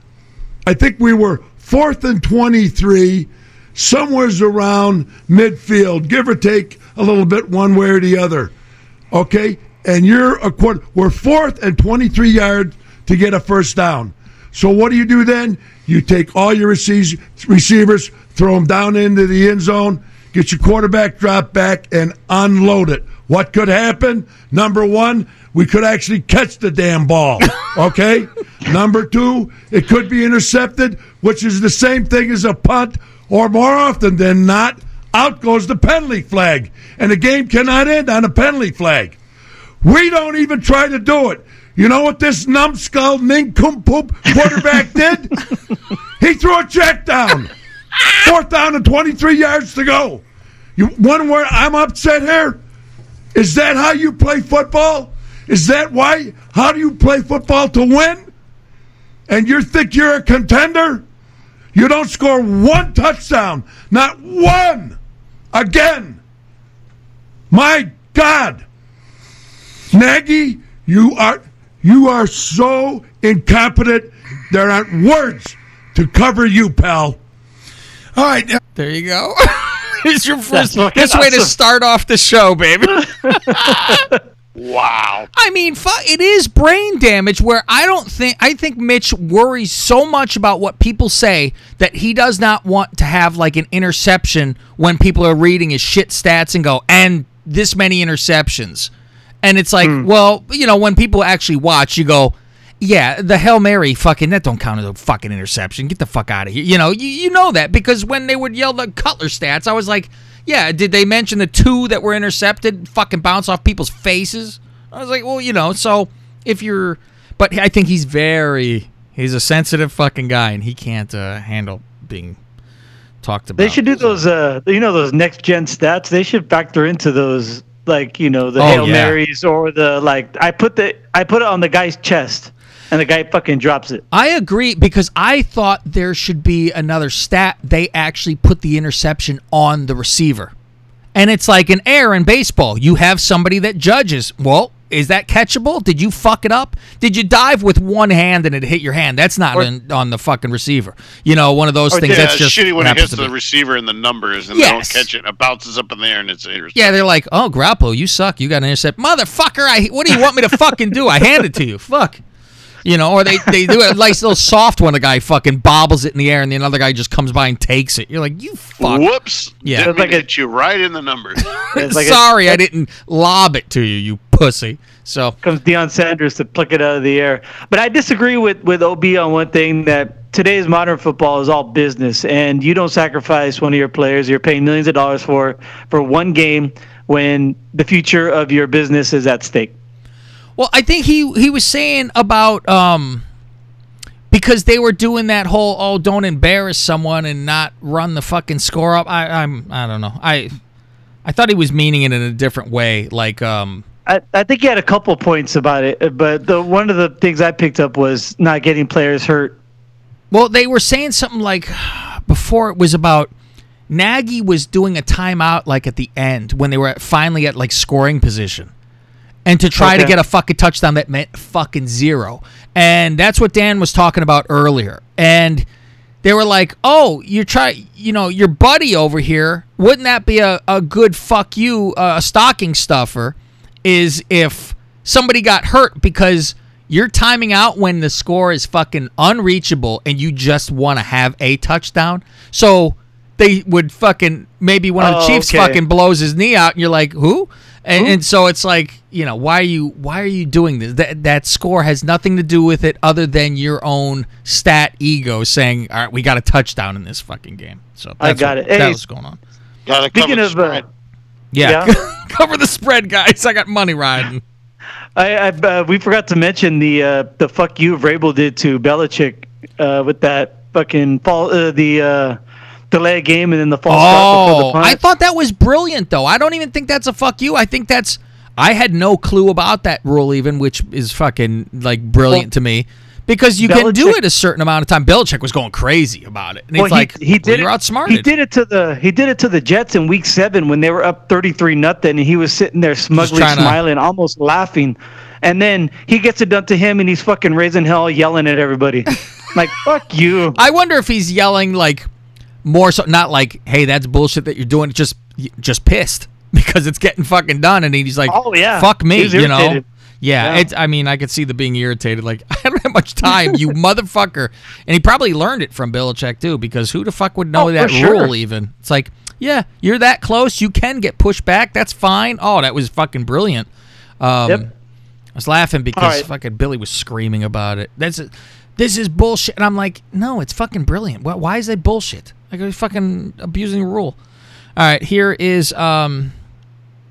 I think we were fourth and 23, somewhere's around midfield, give or take a little bit one way or the other. Okay? And you're a quarter. We're fourth and 23 yards to get a first down. So what do you do then? You take all your receive- receivers, throw them down into the end zone, get your quarterback drop back, and unload it. What could happen? Number one, we could actually catch the damn ball. Okay? Number two, it could be intercepted, which is the same thing as a punt, or more often than not, out goes the penalty flag. And the game cannot end on a penalty flag. We don't even try to do it. You know what this numbskull nincompoop quarterback did? he threw a check down. Fourth down and 23 yards to go. You one where I'm upset here? Is that how you play football? Is that why? How do you play football to win? And you think you're a contender? You don't score one touchdown, not one. Again. My God. Nagy, you are you are so incompetent. There aren't words to cover you, pal. All right. There you go. It's your first fucking this way to start off the show, baby. Wow. I mean, fu- it is brain damage where I don't think I think Mitch worries so much about what people say that he does not want to have like an interception when people are reading his shit stats and go and this many interceptions. And it's like, well, you know, when people actually watch, you go, yeah, the Hail Mary fucking that don't count as a fucking interception. Get the fuck out of here. You know, you, you know that because when they would yell the Cutler stats, I was like, yeah, did they mention the two that were intercepted fucking bounce off people's faces? I was like, well, you know, so if you're but I think he's very he's a sensitive fucking guy and he can't uh, handle being talked about. They should do those, uh, you know, those next gen stats. They should factor into those, like you know, the Oh, hail yeah. marys or the like. I put the I put it on the guy's chest, and the guy fucking drops it. I agree because I thought there should be another stat. They actually put the interception on the receiver. And it's like an error in baseball. You have somebody that judges. Well, is that catchable? Did you fuck it up? Did you dive with one hand and it hit your hand? That's not Or- on, on the fucking receiver. You know, one of those Or things. Yeah, that's just shitty when it hits the receiver and the numbers and they don't catch it. It bounces up in the air and it's an interception. Yeah, they're like, "Oh, Grappo, you suck. You got an intercept, motherfucker. I what do you want me to fucking do? I hand it to you. Fuck." You know, or they, they do a nice little soft one. A guy fucking bobbles it in the air, and the another guy just comes by and takes it. You're like, you fuck. Whoops. Yeah. Didn't It's like mean hit you right in the numbers. It's like a- Sorry, I didn't lob it to you, you pussy. So comes Deion Sanders to pluck it out of the air. But I disagree with with OB on one thing that today's modern football is all business, and you don't sacrifice one of your players you're paying millions of dollars for for one game when the future of your business is at stake. Well, I think he he was saying about um because they were doing that whole oh don't embarrass someone and not run the fucking score up. I I'm I don't know. I I thought he was meaning it in a different way. Like um I, I think he had a couple points about it, but the one of the things I picked up was not getting players hurt. well they were saying something like before it was about Nagy was doing a timeout like at the end when they were at, finally at like scoring position. And to try to get a fucking touchdown that meant fucking zero. And that's what Dan was talking about earlier. And they were like, "Oh, you're try, you know, your buddy over here. Wouldn't that be a, a good fuck you, uh, a stocking stuffer? Is if somebody got hurt because you're timing out when the score is fucking unreachable and you just want to have a touchdown. So they would fucking maybe one of the Oh, Chiefs okay. fucking blows his knee out and you're like, who? And, and so it's like, you know, why are you why are you doing this? That that score has nothing to do with it other than your own stat ego saying, all right, we got a touchdown in this fucking game. So I got what, it. Hey, That was going on. Gotta Speaking cover the of, uh, spread. Yeah, Yeah. cover the spread, guys. I got money riding. I, I uh, we forgot to mention the uh, the fuck you Vrabel did to Belichick uh, with that fucking fall uh, the uh, a game and then the false start before the Oh, punt. I thought that was brilliant, though. I don't even think that's a fuck you. I think that's. I had no clue about that rule, even, which is fucking like brilliant Well, to me. Because you can do it a certain amount of time. Belichick was going crazy about it, and Well, he's like, he, he did "Well, "You're it, outsmarted." He did it to the he did it to the Jets in Week Seven when they were up thirty three nothing, and he was sitting there smugly trying to- smiling, almost laughing. And then he gets it done to him, and he's fucking raising hell, yelling at everybody, like "fuck you." I wonder if he's yelling like, More so, not like, hey, that's bullshit that you're doing. Just just pissed because it's getting fucking done, and he's like, Oh, yeah. fuck me, you know. Yeah, Yeah. it's. I mean, I could see the being irritated. Like, I don't have much time, you motherfucker. And he probably learned it from Belichick too, because who the fuck would know Oh, that sure. rule? Even it's like, yeah, you're that close, you can get pushed back. That's fine. Oh, that was fucking brilliant. Um, Yep. I was laughing because right. fucking Billy was screaming about it. That's this is bullshit, and I'm like, no, it's fucking brilliant. Why, why is that bullshit? Like, are you fucking abusing the rule? All right, here is um.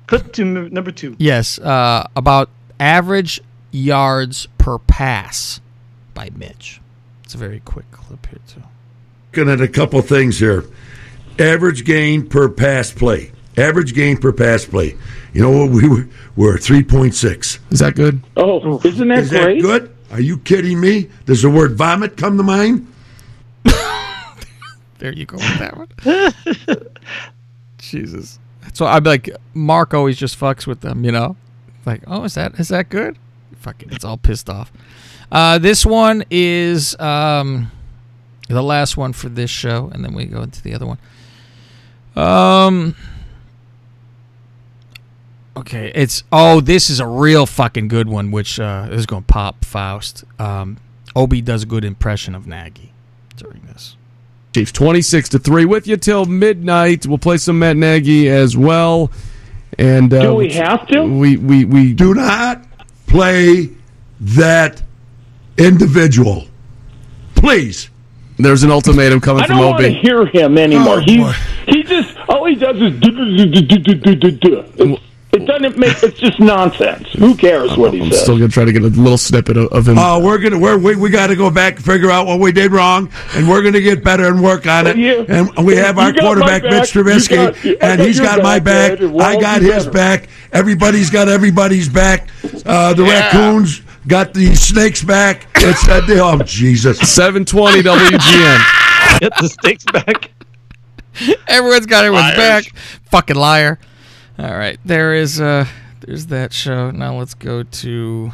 Clip to m- number two. Yes, uh, about average yards per pass by Mitch. It's a very quick clip here too. looking at a couple things here. Average gain per pass play. Average gain per pass play. You know what? We were, we're 3.6. Is that good? Oh, isn't that Is that great? good? Are you kidding me? Does the word vomit come to mind? There you go with that one. Jesus. So I'm like, Mark always just fucks with them, you know? Like, oh, is that is that good? Fucking, it's all pissed off. Uh, this one is um, the last one for this show, and then we go into the other one. Um. Okay, it's oh, this is a real fucking good one, which uh, is going to pop Faust. Um, Obi does a good impression of Nagy during this. Chiefs 26 to 3 with you till midnight. We'll play some Matt Nagy as well. And uh, Do we have to? We, we we do not play that individual. Please. There's an ultimatum coming from OB. I don't hear him anymore. Oh, he he just all he does is do do do do do do do. It doesn't make. It's just nonsense. Who cares what he I'm says? still gonna try to get a little snippet of, of him. Uh, we're gonna we're, we we got to go back and figure out what we did wrong, and we're gonna get better and work on it. Yeah. And we have our You got my quarterback back. Mitch Trubisky, got- and he's got my back, back. Ed. I got his better. back. Everybody's got everybody's back. Uh, the raccoons got the snakes back. It's uh, oh Jesus. 720 WGN. Get the snakes back. Everyone's got everyone's Liars. back. Fucking liar. All right, there is uh there's that show. Now let's go to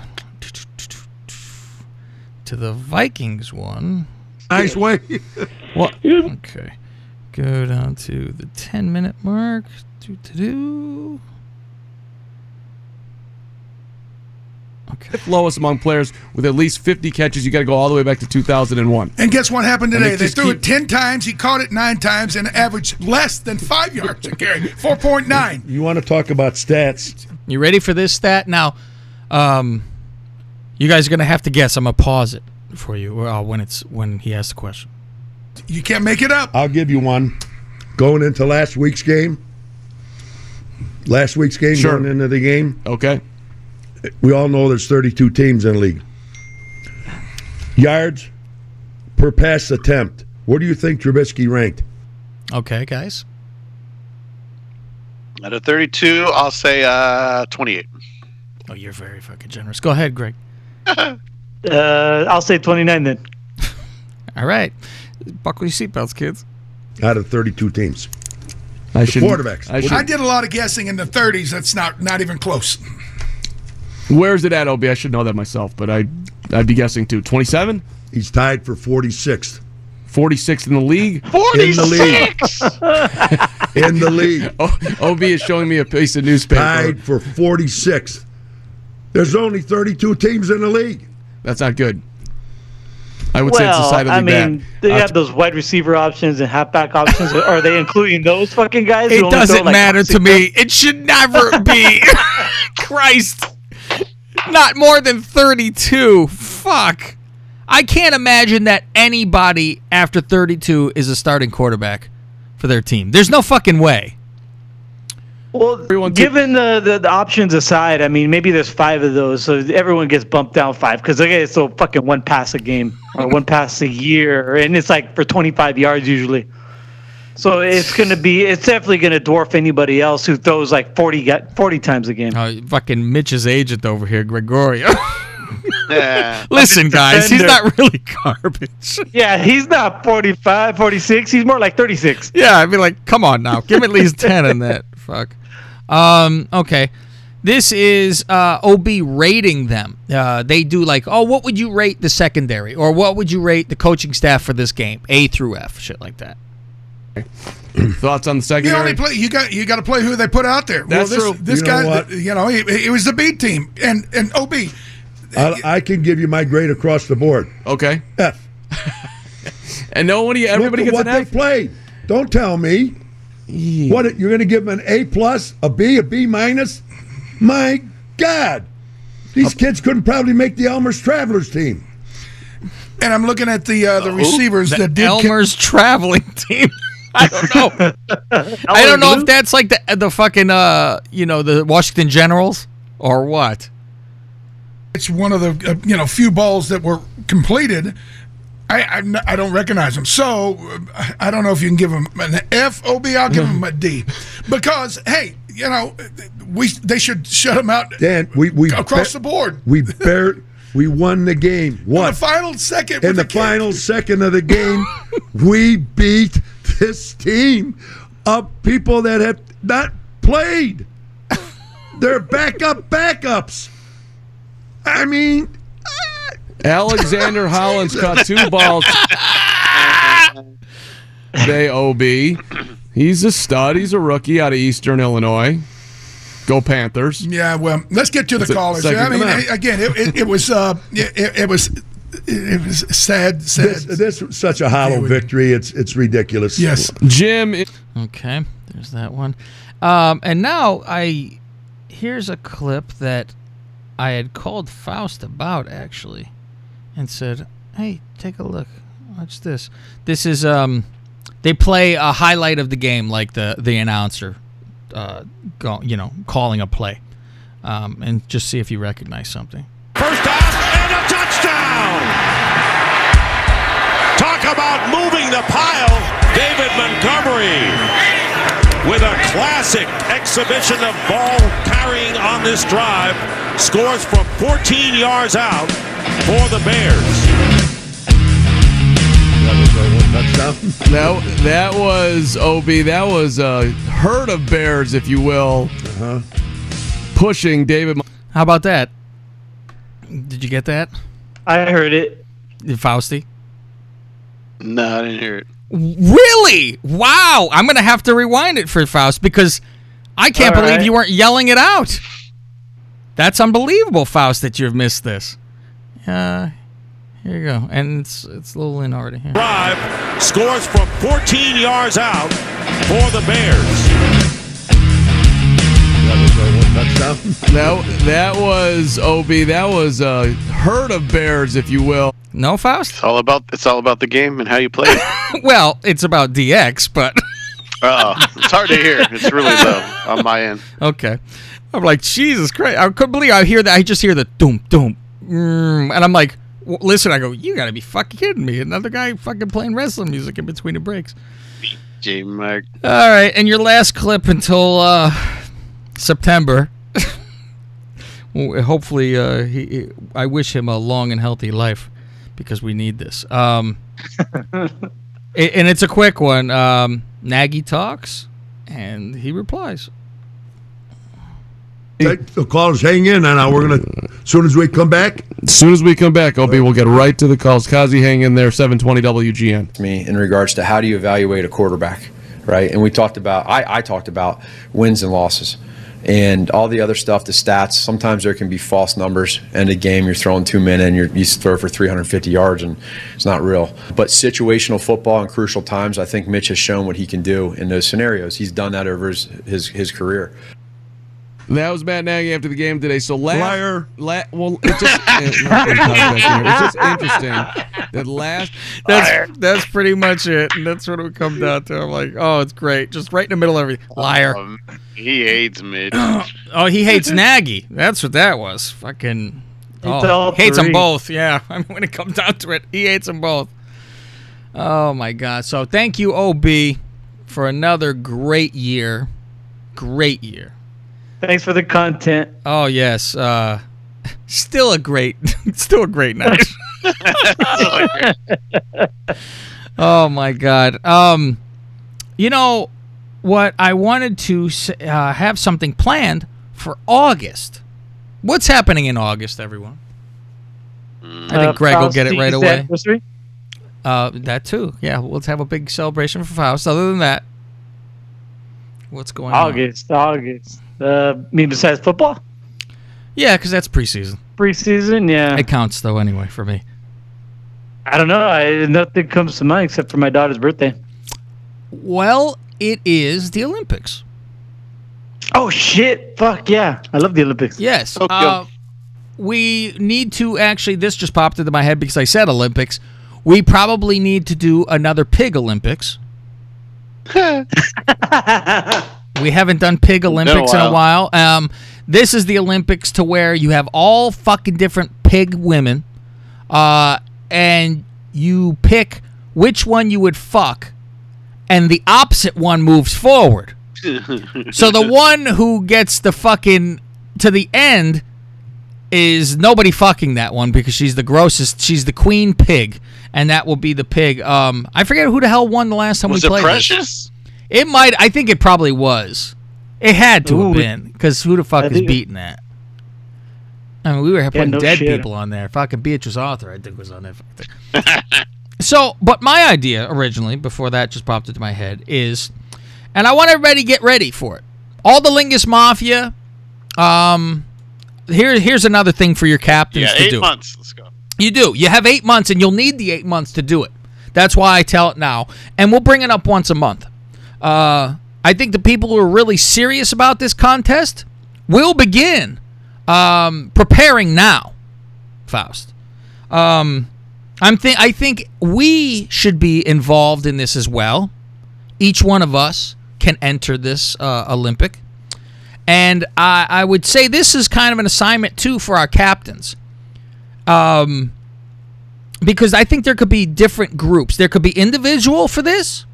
to the Vikings one. Nice way. What? Okay. Go down to the 10 minute mark. Do do do. Fifth lowest among players with at least 50 catches. You got to go all the way back to 2001. And guess what happened today? they They threw keep- it 10 times. He caught it nine times and averaged less than five yards a carry. 4.9. You want to talk about stats? You ready for this stat? Now, um, you guys are gonna have to guess. I'm gonna pause it for you uh, when it's when he asks the question. You can't make it up. I'll give you one. Going into last week's game. Last week's game, Sure. going into the game. Okay. We all know there's 32 teams in the league. Yards per pass attempt. Where do you think Trubisky ranked? Okay, guys. Out of 32, I'll say uh, 28. Oh, you're very fucking generous. Go ahead, Greg. Uh, I'll say 29 then. All right, buckle your seatbelts, kids. Out of 32 teams. I should. quarterbacks. I I did a lot of guessing in the 30s. That's not not even close. Where's it at, OB? I should know that myself, but I, I'd be guessing too. 27? He's tied for 46th 46th in the league. in the league. 46! In the league. Oh, OB is showing me a piece of newspaper. Tied for 46th. There's only 32 teams in the league. That's not good. I would say it's Well, decidedly I mean, bad. they Uh, have those wide receiver options and halfback options. Are they including those fucking guys? It doesn't like, matter to six- me. It should never be. Christ. Not more than 32. Fuck. I can't imagine that anybody after 32 is a starting quarterback for their team. There's no fucking way. Well, Everyone took- given the, the, the options aside, I mean, maybe there's five of those, so everyone gets bumped down five because they get so fucking one pass a game or one pass a year, and it's like for 25 yards usually. So it's gonna be, it's definitely gonna dwarf anybody else who throws like 40 ga- 40 times a game. Uh, fucking Mitch's agent over here, Gregorio. Yeah. Listen, guys, he's not really garbage. Yeah, he's not 45, 46. He's more like 36. Yeah, I mean, like, come on now, give him at least ten in that. Fuck. Um. Okay. This is uh, OB rating them. Uh, they do like, oh, what would you rate the secondary, or what would you rate the coaching staff for this game, A through F, shit like that. Thoughts on the You only play. You got. You got to play who they put out there. That's well, this, true. This You guy, what? you know, he, he was the B team, and and OB. I, I can give you my grade across the board. okay. F. And nobody, everybody Look gets at what an they F. played. Don't tell me. What you're going to give them an A plus, a B, a B minus? My God, these kids couldn't probably make the Elmer's Travelers team. And I'm looking at the uh, the receivers The that did. Elmer's traveling team. I don't know. I don't know if that's like the the fucking uh you know the Washington Generals or what. it's one of the uh, you know few balls that were completed. I I don't recognize them, so uh, I don't know if you can give them an F. Ob, I'll give them a D, because hey, you know, we they should shut them out Dan, we we across the board. We bear, we won the game. In What? the final second, in with the final second of the game, we beat this team of people that have not played. They're backup backups. I mean, Alexander Hollins caught two balls. they OB. He's a stud. He's a rookie out of Eastern Illinois. Go Panthers. Yeah, well, let's get to the callers. second- I mean, come on. a- again, it, it, it was uh, it, it was it was sad, sad. this, this was such a hollow victory. It's it's ridiculous. Yes. Jim. Okay, there's that one. Um, and now I here's a clip that I had called Faust about actually, and said, "Hey, take a look. Watch this. This is um, they play a highlight of the game, like the the announcer, uh, go, you know, calling a play, um, and just see if you recognize something." First down Talk about moving the pile. David Montgomery with a classic exhibition of ball carrying on this drive scores from 14 yards out for the Bears. That that was Ob. That was a herd of bears, if you will, Uh-huh. pushing David. How about that? Did you get that, I heard it. Fausty? No, I didn't hear it. Really? Wow. I'm going to have to rewind it for Faust because I can't All believe right. you weren't yelling it out. That's unbelievable, Faust, that you've missed this. Uh, here you go. And it's it's a little in already. Here. Drive scores from 14 yards out for the Bears. That that was Ob. That was a herd of bears, if you will. No, Faust? It's all about it's all about the game and how you play it. well, it's about DX, but Oh, it's hard to hear. It's really low on my end. okay. I'm like, Jesus Christ. I couldn't believe I hear that. I just hear the doom, doom. Mm, and I'm like, listen, I go, you got to be fucking kidding me. Another guy fucking playing wrestling music in between the breaks. J Mark. All right, and your last clip until uh, September. Hopefully, uh, he, he- I wish him a long and healthy life because we need this. Um, a- and it's a quick one. Um, Nagy talks, and he replies. Take the calls, hang in, and uh, we're gonna. As soon as we come back, As soon as we come back, Ob, we'll get right to the calls. Kazi, hang in there. 720 WGN. me in regards to how do you evaluate a quarterback, right? And we talked about, I, I talked about wins and losses and all the other stuff, the stats. Sometimes there can be false numbers. End of game, you're throwing two men and you throw for 350 yards and it's not real. But situational football in crucial times, I think Mitch has shown what he can do in those scenarios. He's done that over his, his, his career. That was Matt Nagy after the game today. So last, Liar. La, well, it's just, it's just interesting that last. That's that's pretty much it, and that's what it would come down to. I'm like, oh, it's great, just right in the middle of everything. Liar. Um, he hates Mitch. Oh, he hates Nagy. That's what that was. Fucking. Hates Oh, all hates them both. Yeah, I mean, when it comes down to it, he hates them both. Oh my God! So thank you, OB, for another great year. Great year. Thanks for the content. Oh yes. Uh, still a great, still a great night. oh my God. Um, you know what? I wanted to uh, have something planned for August. What's happening in August, everyone? I think Uh, Greg will get it right away. anniversary? Uh, that too. Yeah, let's have a big celebration for Faust. Other than that, what's going on? August, August. Uh, I mean, besides football, Yeah, because that's preseason. preseason, yeah. It counts though, anyway, for me. I don't know. I, nothing comes to mind except for my daughter's birthday. Well, it is the Olympics. Oh shit! Fuck yeah! I love the Olympics. Yes. Uh, we need to actually. This just popped into my head because I said Olympics. We probably need to do another pig Olympics. we haven't done pig Olympics in a while. Um, this is the Olympics to where you have all fucking different pig women, uh, and you pick which one you would fuck, and the opposite one moves forward. So the one who gets the fucking to the end is nobody fucking that one because she's the grossest. She's the queen pig, and that will be the pig. Um, I forget who the hell won the last time Was we it played. this. Precious? It might. I think it probably was. It had to have been because who the fuck I is beating that? I mean, we were putting no dead shit. people on there. Fucking Beatrice Arthur, I think, was on there. so, but my idea originally, before that just popped into my head, is, and I want everybody to get ready for it. All the Lingus Mafia. Um, here, here's another thing for your captains Yeah, to eight do. months. Let's go. You do. You have eight months, and you'll need the eight months to do it. That's why I tell it now, and we'll bring it up once a month. Uh, I think the people who are really serious about this contest will begin um, preparing now. Faust. Um, I'm think I think we should be involved in this as well. Each one of us can enter this uh, Olympic, and I, I would say this is kind of an assignment too for our captains um, because I think there could be different groups. There could be individual for this,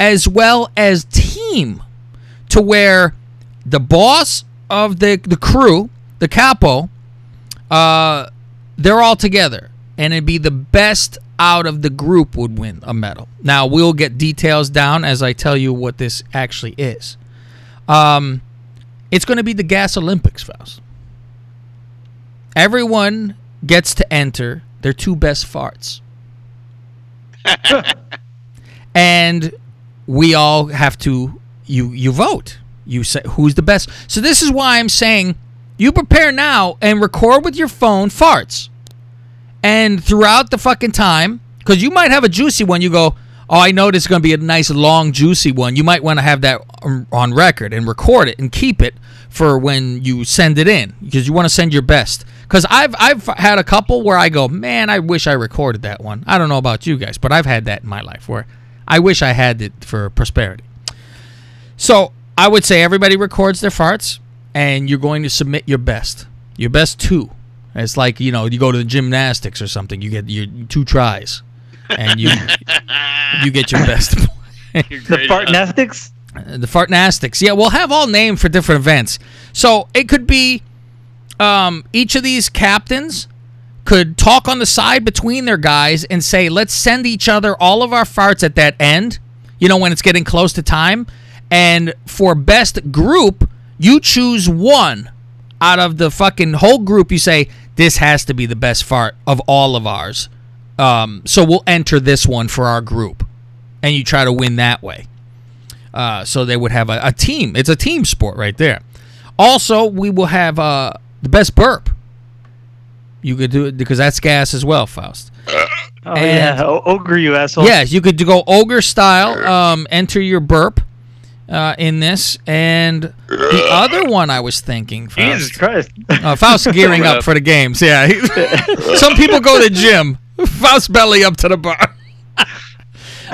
as well as team, to where the boss of the the crew, the capo, uh, they're all together, and it'd be the best out of the group would win a medal. Now we'll get details down as I tell you what this actually is. Um, it's going to be the Gas Olympics, Faust. Everyone gets to enter their two best farts. and we all have to you you vote. You say who's the best. So this is why I'm saying you prepare now and record with your phone farts. And throughout the fucking time, because you might have a juicy one, you go, Oh, I know this is going to be a nice, long, juicy one. You might want to have that on record and record it and keep it for when you send it in because you want to send your best. Because I've I've had a couple where I go, man, I wish I recorded that one. I don't know about you guys, but I've had that in my life where I wish I had it for prosperity. So I would say everybody records their farts, and you're going to submit your best, your best two. It's like you know you go to the gymnastics or something. You get your two tries, and you you get your best. The fartnastics. the fartnastics. Yeah, we'll have all named for different events. So it could be um, each of these captains could talk on the side between their guys and say, let's send each other all of our farts at that end, you know, when it's getting close to time. And for best group, you choose one out of the fucking whole group. You say, this has to be the best fart of all of ours. Um, so we'll enter this one for our group. And you try to win that way. Uh, so they would have a, a team. It's a team sport right there. Also, we will have uh, the best burp. You could do it because that's gas as well, Faust. Oh And- yeah, o- ogre you asshole. Yes, you could go ogre style. Um, enter your burp uh, in this, and the other one I was thinking, Faust. Jesus Christ. Uh, Faust gearing up for the games. Yeah, some people go to the gym. Faust belly up to the bar.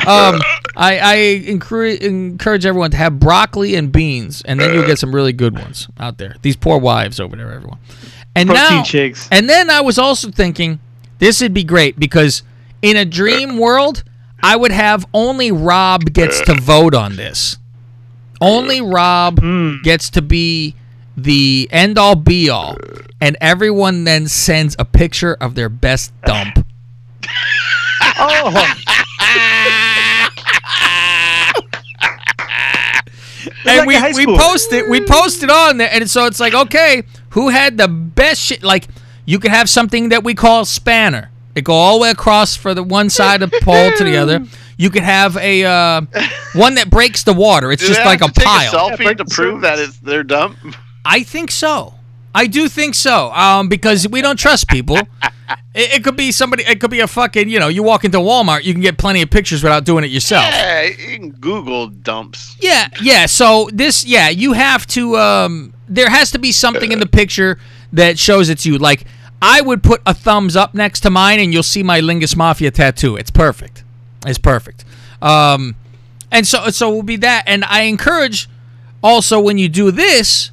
um, I, I encourage, encourage everyone to have broccoli and beans, and then you'll get some really good ones out there. These poor wives over there, everyone. And Protein now, shakes. and then I was also thinking this would be great because in a dream world, I would have only Rob gets to vote on this. Only Rob Hmm. gets to be the end all be all, and everyone then sends a picture of their best dump. Oh, and like we, we post it we post it on there and so it's like okay who had the best shit like you could have something that we call spanner It go all the way across for the one side of the pole to the other. You could have a uh, one that breaks the water. It's Do just they like have a to take pile. selfie to prove that it's their dump. I think so. I do think so. Um, because we don't trust people. it, it could be somebody. It could be a fucking. You know, you walk into Walmart, you can get plenty of pictures without doing it yourself. Yeah, you can Google dumps. Yeah, yeah. So this, yeah, you have to. Um, there has to be something in the picture that shows it's you. Like I would put a thumbs up next to mine, and you'll see my Lingus Mafia tattoo. It's perfect. It's perfect. Um, and so so will be that. And I encourage also when you do this,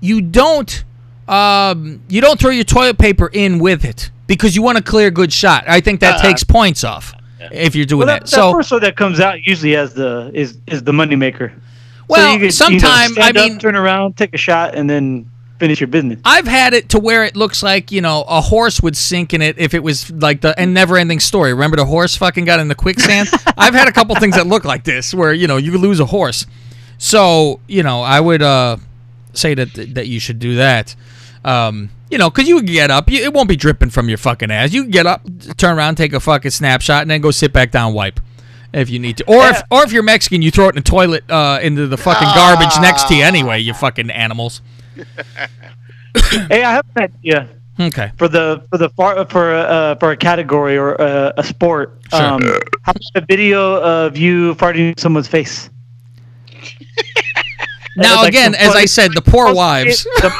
you don't um, you don't throw your toilet paper in with it because you want a clear good shot. I think that Uh, takes points off if you're doing Well, that. that, So that first one that comes out usually as the is is the moneymaker. Well, you could, sometime, you know, I up, mean- turn around, take a shot, and then finish your business. I've had it to where it looks like you know a horse would sink in it if it was like the and never ending story. Remember the horse fucking got in the quicksand? I've had a couple things that look like this where you know you could lose a horse. So you know I would uh, say that that you should do that. Um, you know, because you get up, you, it won't be dripping from your fucking ass. You get up, turn around, take a fucking snapshot, and then go sit back down, wipe if you need to. Or if or if you're Mexican, you throw it in the toilet uh, into the fucking garbage next to you anyway. You fucking animals. hey, I have an idea. Okay. For the for the far, for uh, for a category or uh, a sport, Sure. um, how about a video of you farting in someone's face? Now Like again, as I said, the poor wives. the,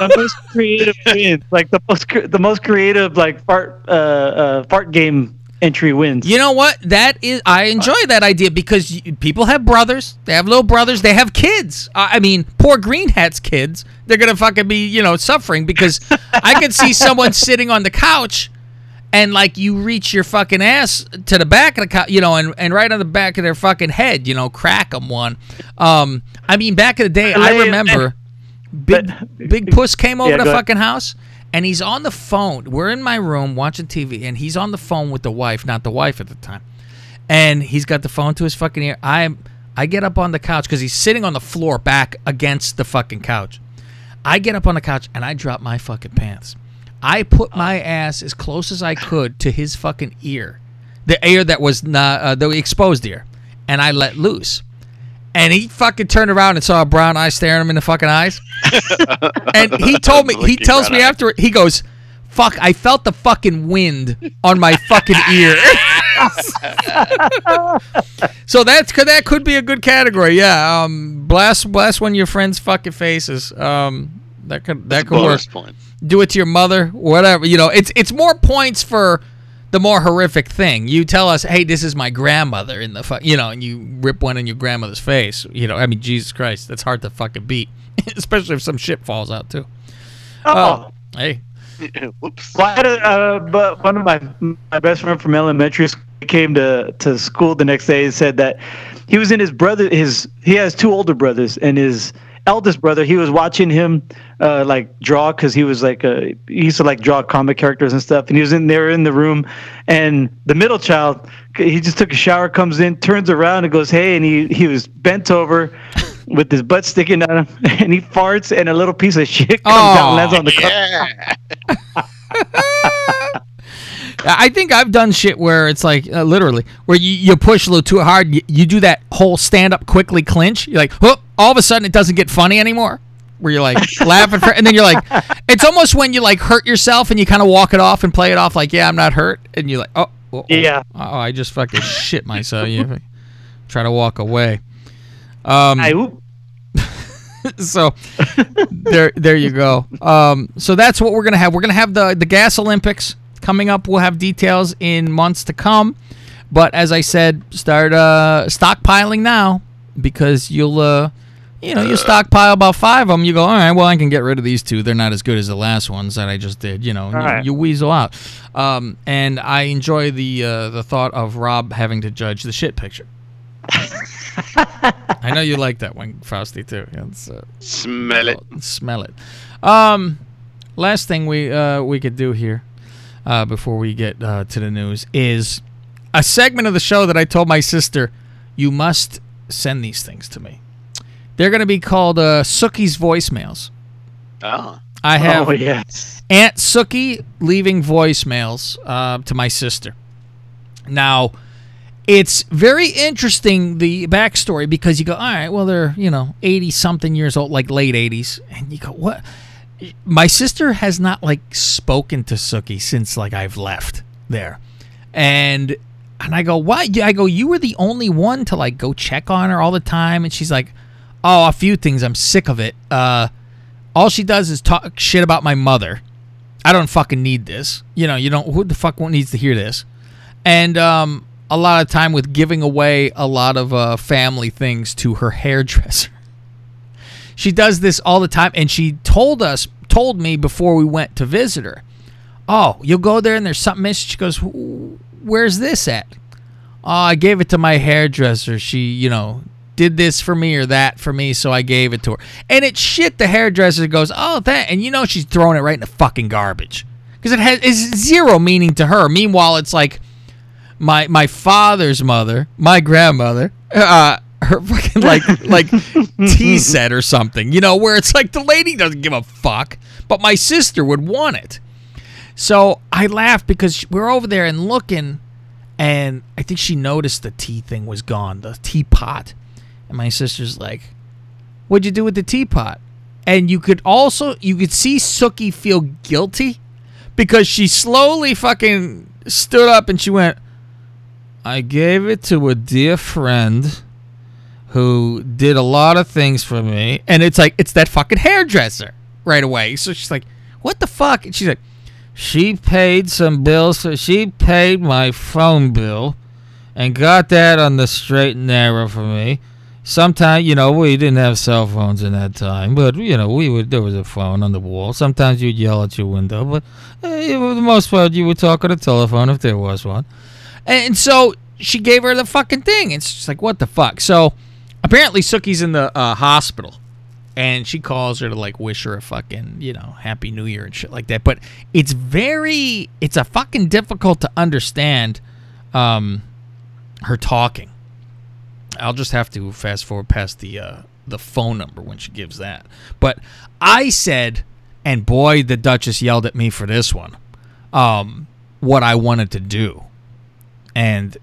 the most creative like the most the most creative like fart uh, uh, fart game entry wins. You know what? That is, I enjoy that idea because people have brothers. They have little brothers. They have kids. Uh, I mean, poor Green Hat's kids. They're gonna fucking be, you know, suffering because I could see someone sitting on the couch, and like you reach your fucking ass to the back of the couch, you know, and, and right on the back of their fucking head, you know, crack them one. Um, I mean, back in the day, I remember big big puss came over Yeah, the fucking house and he's on the phone. We're in my room watching tv and he's on the phone with the wife not the wife at the time. And he's got the phone to his fucking ear. I i get up on the couch because he's sitting on the floor back against the fucking couch. I get up on the couch and i drop my fucking pants. I put my ass as close as i could to his fucking ear. The ear that was not uh, the exposed ear. And i let loose and he fucking turned around and saw a brown eye staring him in the fucking eyes. and he told me, he tells me after it, he goes, "Fuck, I felt the fucking wind on my fucking ear." so that's that could be a good category, yeah. Um, blast blast one of your friends' fucking faces. Um, that could that could work. point. Do it to your mother, whatever. You know, it's it's more points for the more horrific thing. You tell us, hey, this is my grandmother in the fu-, you know, and you rip one in your grandmother's face. You know, I mean, Jesus Christ, that's hard to fucking beat, especially if some shit falls out too. Oh. hey, Whoops. Well, I had a, uh, but one of my my best friend from elementary school came to to school the next day and said that he was in his brother his he has two older brothers and his eldest brother he was watching him uh, like draw because he was like uh he used to like draw comic characters and stuff and he was in there in the room and the middle child he just took a shower comes in turns around and goes hey and he he was bent over with his butt sticking out him, and he farts and a little piece of shit comes out and lands on the carpet. Yeah. I think I've done shit where it's like uh, literally where you, you push a little too hard. You, you do that whole stand up quickly clinch. You're like, whoop! All of a sudden, it doesn't get funny anymore. Where you're like laughing, for, and then you're like, it's almost when you like hurt yourself and you kind of walk it off and play it off like, yeah, I'm not hurt, and you're like, oh, oh, oh, Yeah. oh, I just fucking shit myself. You try to walk away. Um, I, so there there you go um, so that's what we're gonna have we're gonna have the the gas olympics coming up we'll have details in months to come but as i said start uh stockpiling now because you'll uh you know you stockpile about five of them you go all right well i can get rid of these two they're not as good as the last ones that i just did you know you, right. you weasel out um, and i enjoy the uh, the thought of rob having to judge the shit picture I know you like that one, Frosty, too. It's, uh, Smell it. smell it. Um, last thing we uh, we could do here uh, before we get uh, to the news is a segment of the show that I told my sister you must send these things to me. They're going to be called uh, Sookie's voicemails. Oh. I have Oh, yes. Aunt Sookie leaving voicemails uh, to my sister. Now, it's very interesting the backstory because you go, all right, well they're you know eighty something years old, like late eighties, and you go, what? My sister has not like spoken to Sookie since like I've left there, and and I go, why? I go, you were the only one to like go check on her all the time, and she's like, oh, a few things. I'm sick of it. Uh, all she does is talk shit about my mother. I don't fucking need this. You know, you don't. Who the fuck needs to hear this? And um, a lot of time with giving away a lot of uh, family things to her hairdresser. She does this all the time, and she told us, told me before we went to visit her. Oh, you'll go there and there's something missing. She goes, "Where's this at?" Oh, I gave it to my hairdresser. She, you know, did this for me or that for me, so I gave it to her. And it's shit. The hairdresser goes, "Oh, that," and you know she's throwing it right in the fucking garbage because it has it's zero meaning to her. Meanwhile, it's like my my father's mother, my grandmother, uh, her fucking like like tea set or something, you know, where it's like the lady doesn't give a fuck, but my sister would want it. So I laughed because we're over there and looking, and I think she noticed the tea thing was gone, the teapot, and my sister's like, "What'd you do with the teapot?" And you could also you could see Sookie feel guilty because she slowly fucking stood up and she went, I gave it to a dear friend who did a lot of things for me. And it's like, it's that fucking hairdresser right away. So she's like, what the fuck? And she's like, she paid some bills. So she paid my phone bill and got that on the straight and narrow for me. Sometimes, you know, we didn't have cell phones in that time, but you know, we would. There was a phone on the wall. Sometimes you'd yell at your window, but eh, for the most part, you would talk on the telephone if there was one. And so she gave her the fucking thing. It's just like, what the fuck? So apparently, Sookie's in the uh, hospital, and she calls her to like wish her a fucking you know happy New Year and shit like that. But it's very, it's a fucking difficult to understand um, her talking. I'll just have to fast forward past the uh, the phone number when she gives that. But I said, and boy, the Duchess yelled at me for this one. Um, what I wanted to do, and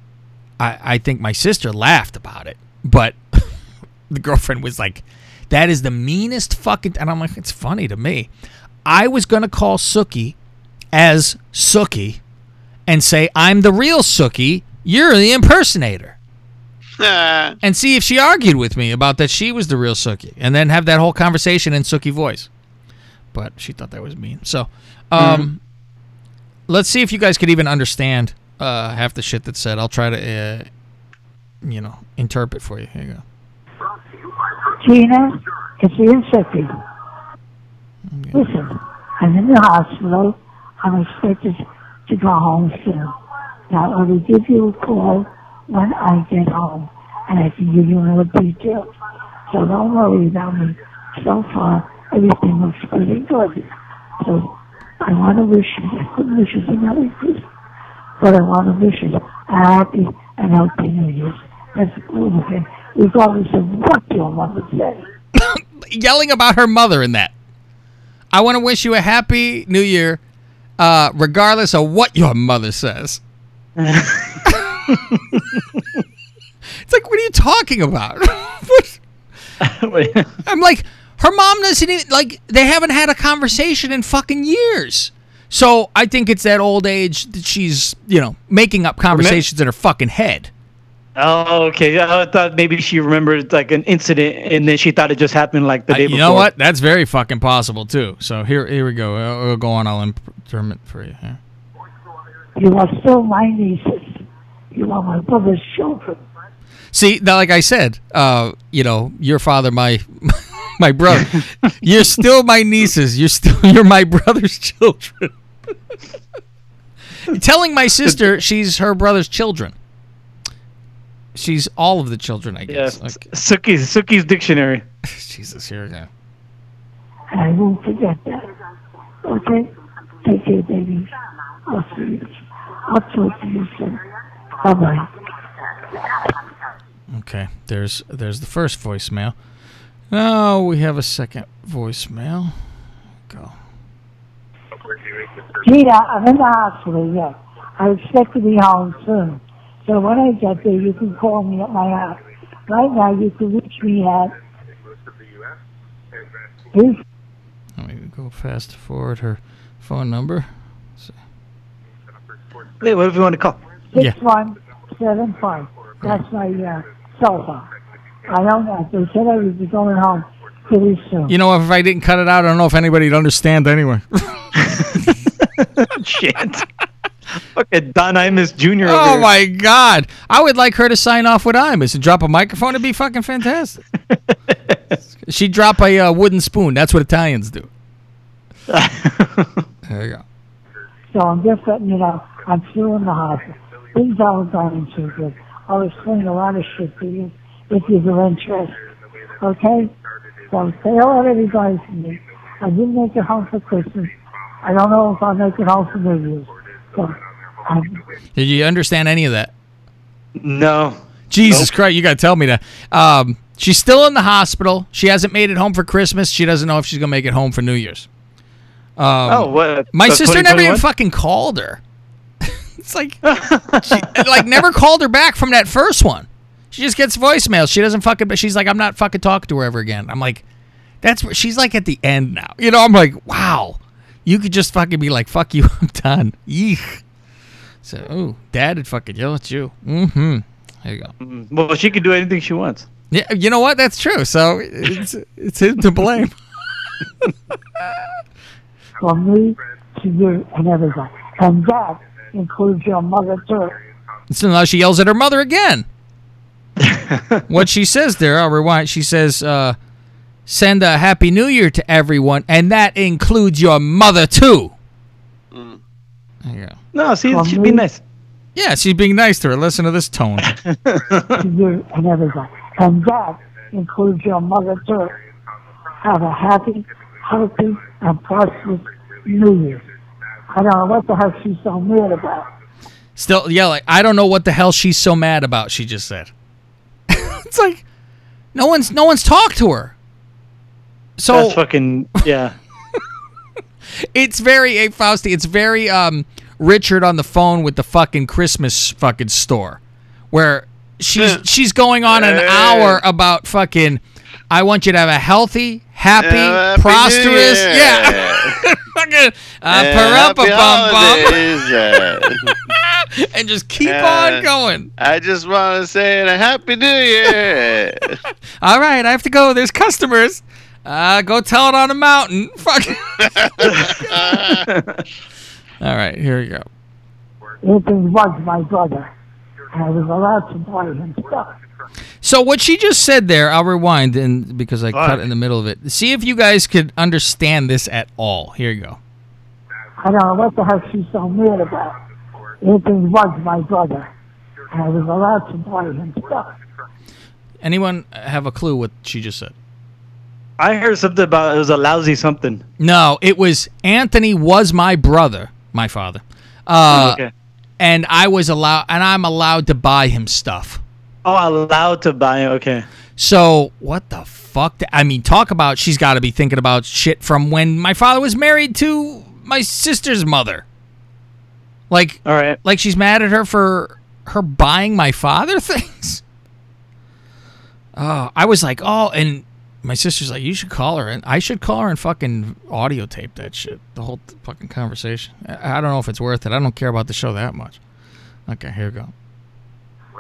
I I think my sister laughed about it, but the girlfriend was like, "That is the meanest fucking." And I'm like, "It's funny to me." I was gonna call Sookie as Sookie and say, "I'm the real Sookie. You're the impersonator." And see if she argued with me about that she was the real Sookie, and then have that whole conversation in Sookie voice. But she thought that was mean. So, um, let's see if you guys could even understand uh, half the shit that's said. I'll try to, uh, you know, interpret for you. Here you go. Gina, it's Ian Sippy. Listen, I'm in the hospital. I'm expected to go home soon. Now, I will give you a call when I get home, and I can give you more details. So don't worry about me. So far, everything looks pretty good. So I want to wish you, I couldn't wish you a Merry Christmas, but I want to wish you a happy and healthy New Year's. That's all of it, regardless of what your mother says. Yelling about her mother in that. I want to wish you a happy New Year, uh, regardless of what your mother says. it's like, what are you talking about? I'm like, her mom doesn't even like. They haven't had a conversation in fucking years. So I think it's that old age that she's, you know, making up conversations in her fucking head. Oh, okay. I thought maybe she remembered like an incident, and then she thought it just happened like the Uh, day you before. know what? That's very fucking possible too. So here, here we go. I'll, I'll go on. I'll interpret for you. Here. You are still my nieces. You are my brother's children. See, now, like I said, uh, you know, your father, my my brother. you're still my nieces. You're still you're my brother's children. Telling my sister she's her brother's children. She's all of the children, I Yeah, guess. Like, Sookie's Sookie's dictionary. Jesus, here we go. I won't forget that. Okay? Take care, baby. I'll see you. I'll talk to you soon. Bye bye. Okay, there's there's the first voicemail. Now we have a second voicemail. Go. Gina, I'm in the hospital, yes. I expect to be home soon. So when I get there, you can call me at my house. Right now, you can reach me at... Please Let me go fast forward her phone number. Wait, what if you want to call? Yeah. 6175. That's my uh, cell phone. I don't know. They said I would be going home pretty soon. You know, if I didn't cut it out, I don't know if anybody'd understand anyway. Shit. Fucking Don Imus Jr. over oh here. my God! I would like her to sign off with Imus and drop a microphone. It'd be fucking fantastic. She'd drop a uh, wooden spoon. That's what Italians do. there you go. So I'm just letting you know, I'm still in the hospital. Things aren't going too good. I'll explain a lot of shit to you if you're interested. Okay? So say hello to everybody from me. I didn't make it home for Christmas. I don't know if I'll make it home for New Year's. So I'm Did you understand any of that? No. Jesus Christ, you got to tell me that. Um, she's still in the hospital. She hasn't made it home for Christmas. She doesn't know if she's going to make it home for New Year's. Um, Oh, what? My So sister never even fucking called her. It's like, she, like never called her back from that first one. She just gets voicemails. She doesn't fucking. But she's like, I'm not fucking talking to her ever again. I'm like, that's where she's like at the end now. You know, I'm like, wow. You could just fucking be like, fuck you, I'm done. Yeesh. So, ooh, dad would fucking yell at you. Mm-hmm. There you go. Well, she can do anything she wants. Yeah, you know what? That's true. So it's it's him to blame. from me to you and everybody. And that includes your mother too. So now she yells at her mother again. what she says there, I'll rewind. She says, uh, "Send a happy New Year to everyone, and that includes your mother too." There you. No, see, From she'd be me nice. Yeah, she's being nice to her. Listen to this tone. to you and everybody. And that includes your mother too. Have a happy, healthy, and prosperous New Year. I don't know what the hell she's so mad about. Still yelling. I don't know what the hell she's so mad about. She just said. it's like no one's no one's talked to her. So That's fucking yeah. it's very a Fausti. It's very um Richard on the phone with the fucking Christmas fucking store, where she's she's going on an hour about fucking. I want you to have a healthy, happy, Yeah, Happy New prosperous, Year. yeah, fucking uh, Yeah, parappa happy bum bum, holidays, uh, and just keep Yeah. on going. I just want to say a happy New Year. All right, I have to go. There's customers. Uh, go tell it on a mountain. Fuck. All right, here we go. Anthony was my brother. And I was allowed to buy him stuff. So what she just said there, I'll rewind and because I cut Fuck. in the middle of it. See if you guys could understand this at all. Here you go. I don't know what the hell she's so mad about. Anthony was my brother. And I was allowed to buy him stuff. Anyone have a clue what she just said? I heard something about it was a lousy something. No, it was Anthony was my brother, my father. Uh, okay. And I was allowed, and I'm allowed to buy him stuff. Oh, allowed to buy. Okay. So what the fuck? th- I mean, talk about she's got to be thinking about shit from when my father was married to my sister's mother. Like, all right, like she's mad at her for her buying my father things. Oh, I was like, oh, and my sister's like, you should call her, and I should call her and fucking audio tape that shit, the whole fucking conversation. I I don't know if it's worth it. I don't care about the show that much. Okay, here we go.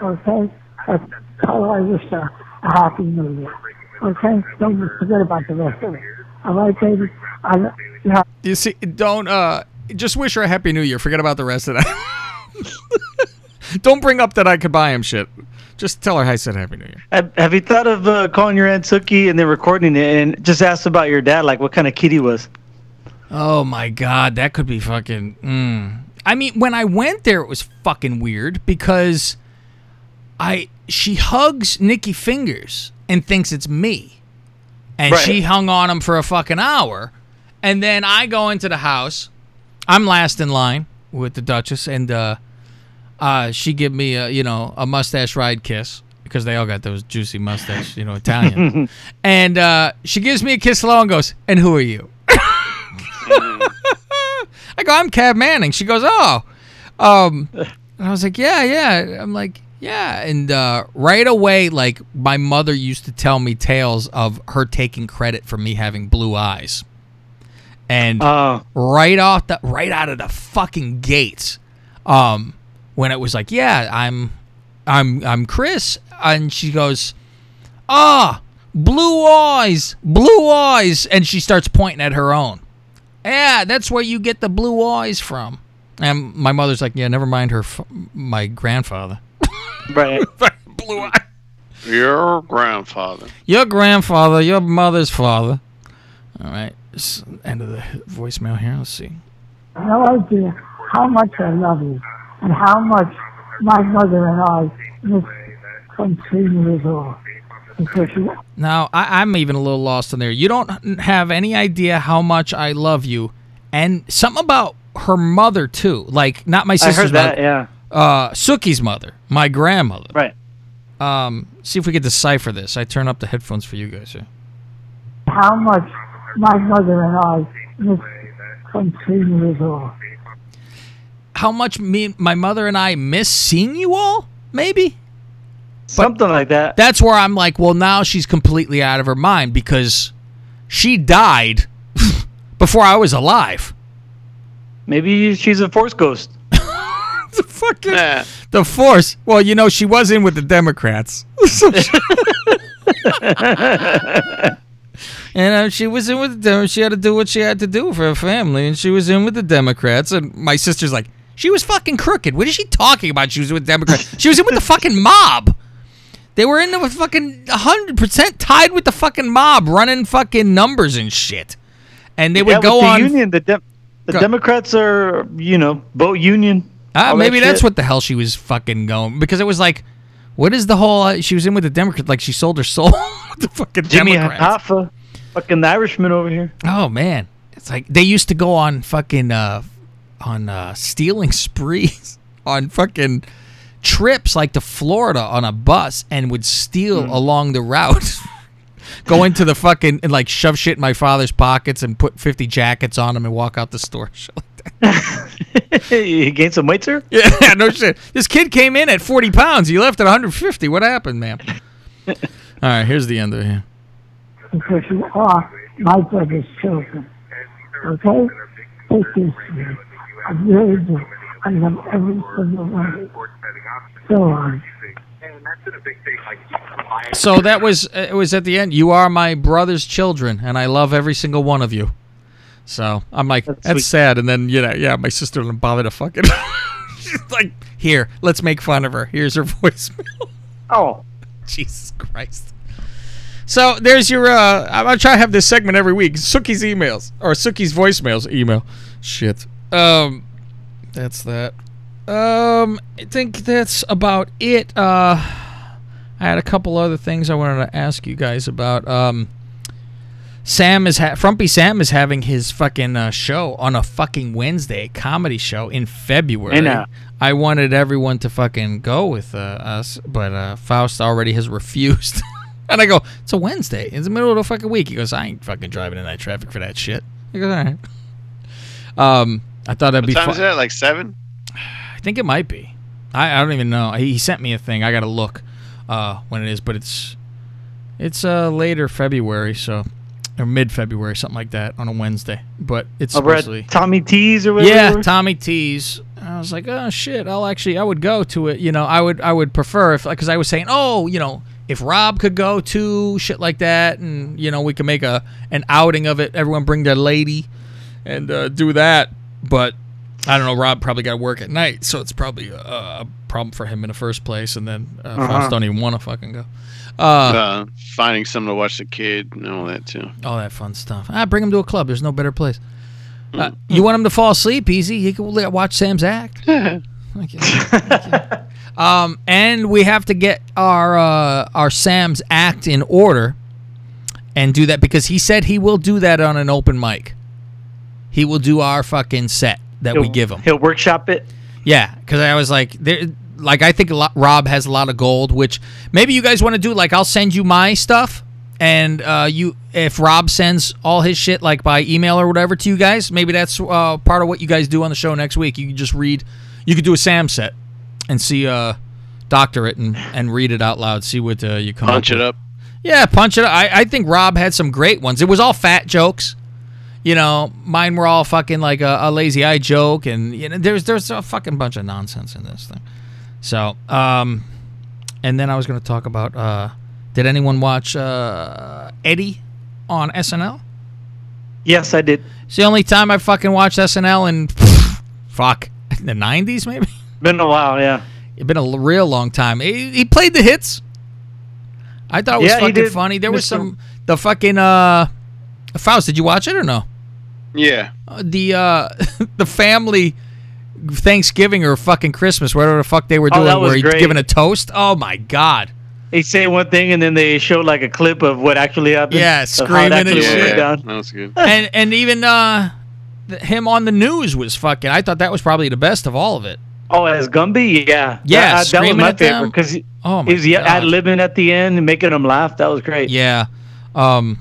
Okay? But tell I wish her a happy new year. Okay? Don't forget about the rest of it. All right, baby? I, you know, You see, don't uh, just wish her a happy new year. Forget about the rest of that. don't bring up that I could buy him shit. Just tell her I said happy new year. Have, have you thought of uh, calling your aunt Sookie and then recording it and just ask about your dad, like what kind of kid he was? Oh my god, that could be fucking. Mm. I mean, when I went there, it was fucking weird because I she hugs Nikki Fingers and thinks it's me, and Right. she hung on him for a fucking hour, and then I go into the house. I'm last in line with the Duchess, and uh, uh, she give me a you know a mustache ride kiss because they all got those juicy mustache, you know, Italian. and uh, she gives me a kiss hello and goes, "And who are you?" I go, I'm Cab Manning. She goes, oh. Um, and I was like, yeah, yeah. I'm like, yeah. And uh, right away, like my mother used to tell me tales of her taking credit for me having blue eyes. And right off the right out of the fucking gates, um, when it was like, yeah, I'm, I'm, I'm Chris, and she goes, ah, blue eyes, blue eyes, and she starts pointing at her own. Yeah, that's where you get the blue eyes from. And my mother's like, yeah, never mind her, f- my grandfather. Right. blue eye. Your grandfather. Your grandfather, your mother's father. All right, this- end of the voicemail here. Let's see. no idea how much I love you and how much my mother and I miss from three years old. Now, I, I'm even a little lost in there. You don't have any idea how much I love you, and something about her mother too. Like not my I sister's heard that, mother. yeah. Uh, Sookie's mother, my grandmother. Right. Um, see if we can decipher this. I turn up the headphones for you guys here. how much my mother and I miss from three years old. How much me, my mother and I miss seeing you all? Maybe. Something like that. That's where I'm like, well, now she's completely out of her mind because she died before I was alive. Maybe she's a force ghost. the fucking the force. Well, you know, she was in with the Democrats. And uh, she was in with the Democrats. She had to do what she had to do for her family, and she was in with the Democrats. And my sister's like, she was fucking crooked. What is she talking about? She was with Democrats. she was in with the fucking mob. They were in with fucking hundred percent tied with the fucking mob, running fucking numbers and shit. And they would go with the on. union. The, Dem- the Democrats are, you know, vote union. Ah, all that maybe that's shit. what the hell she was fucking going because it was like, what is the whole? Uh, she was in with the Democrats, like she sold her soul the fucking Jimmy Democrats. Hoffa, fucking Irishman over here. Oh man, it's like they used to go on fucking uh, on uh, stealing sprees on fucking trips like to Florida on a bus and would steal along the route. Go into the fucking and like shove shit in my father's pockets and put fifty jackets on him and walk out the store. Shit like you gained some weight, sir? Yeah, no shit. This kid came in at 40 pounds. He left at 150. What happened, ma'am? All right, here's the end of it. because you are my brother's children. Okay? Take this to me. I really do. I love every single one of you. So on. So that was it. Was at the end. You are my brother's children, and I love every single one of you. So I'm like, that's, sweet. sad. And then you know, yeah, my sister didn't bother to fucking. She's like, here, let's make fun of her. Here's her voicemail. Oh, Jesus Christ. So there's your. uh I'm gonna try to have this segment every week. Sookie's emails or Sookie's voicemails email. Shit. Um, that's that. Um, I think that's about it. Uh, I had a couple other things I wanted to ask you guys about. Um, Sam is ha- Frumpy Sam is having his fucking uh, show on a fucking Wednesday, comedy show in February. I know. I wanted everyone to fucking go with uh, us, but uh, Faust already has refused. and I go, it's a Wednesday. It's the middle of the fucking week. He goes, I ain't fucking driving in that traffic for that shit. I go, all right. Um, I thought that'd What be time fun. is that? Like seven? I think it might be. I, I don't even know. He, he sent me a thing. I got to look uh, when it is, but it's it's uh, later February, so or mid February, something like that, on a Wednesday. But it's over supposedly Tommy T's or whatever. yeah, Tommy T's. I was like, oh shit, I'll actually, I would go to it. You know, I would, I would prefer if, because I was saying, oh, you know, if Rob could go to shit like that, and you know, we could make a an outing of it. Everyone bring their lady, and uh, do that. But I don't know. Rob probably got to work at night, so it's probably a, a problem for him in the first place. And then uh, Uh-huh. Don't even want to fucking go. Uh, Uh, finding something to watch the kid and all that too. all that fun stuff. Ah, bring him to a club. There's no better place. Hmm. Uh, you want him to fall asleep? Easy. He can watch Sam's act. Thank you. Thank you. Um, and we have to get our uh, our Sam's act in order and do that because he said he will do that on an open mic. He will do our fucking set that we He'll- give him. He'll workshop it. Yeah, because I was like, there, like I think a lot, Rob has a lot of gold, which maybe you guys want to do. Like, I'll send you my stuff, and uh, you if Rob sends all his shit like by email or whatever to you guys, maybe that's uh, part of what you guys do on the show next week. You can just read, you could do a Sam set and see uh, doctor it and, and read it out loud. See what uh, you come Punch up it up. Yeah, punch it. up. I I think Rob had some great ones. It was all fat jokes. You know, mine were all fucking like a, a lazy eye joke, and you know, there's there's a fucking bunch of nonsense in this thing. So, um, and then I was going to talk about. Uh, did anyone watch uh, Eddie on SNL? Yes, I did. It's the only time I fucking watched SNL in fuck in the '90s, maybe. Been a while, yeah. It's been a real long time. He, he played the hits. I thought it was Yeah, fucking funny. There was some the fucking uh, Faust. Did you watch it or no? Yeah. Uh, the uh, the family Thanksgiving or fucking Christmas, whatever the fuck they were Oh, doing, that was where he's giving a toast. Oh my god. They say one thing and then they show like a clip of what actually happened. Yeah, of how it screaming and shit. went down. That was good. and and even uh, him on the news was fucking. I thought that was probably the best of all of it. Oh, as Gumby, yeah, Yeah, that, that was my at favorite because he, Oh my he was yeah, God. ad libbing at the end and making them laugh. That was great. Yeah, um,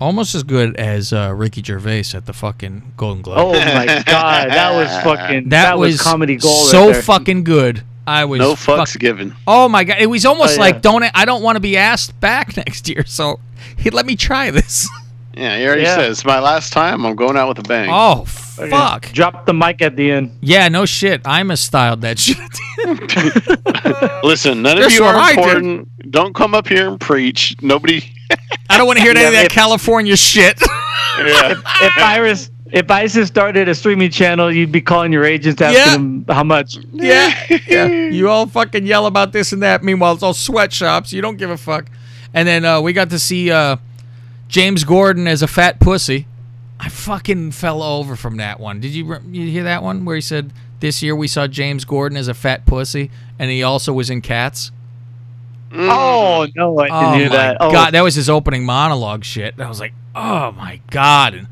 almost as good as uh, Ricky Gervais at the fucking Golden Globe. Oh my god, that was fucking that, that, was, was, comedy gold. So right there. fucking good. I was No fucks fuck- given. Oh my god! It was almost Oh, yeah. like don't I don't want to be asked back next year, so he let me try this. Yeah, he already Yeah. says my last time. I'm going out with a bang. Oh Okay. fuck! Drop the mic at the end. Yeah, no shit. I misstyled that shit. Listen, none That's of you are important. Don't come up here and preach. Nobody. I don't want to hear any of that if- California shit. Yeah. If Iris, if ISIS started a streaming channel, you'd be calling your agents asking Yeah. them how much. yeah, yeah. You all fucking yell about this and that. Meanwhile, it's all sweatshops. You don't give a fuck. And then uh, we got to see uh, James Corden as a fat pussy. I fucking fell over from that one. Did you you hear that one where he said this year we saw James Corden as a fat pussy, and he also was in Cats. Mm. Oh no, I didn't Oh hear my that. Oh, god, that was his opening monologue shit. And I was like, oh my god. And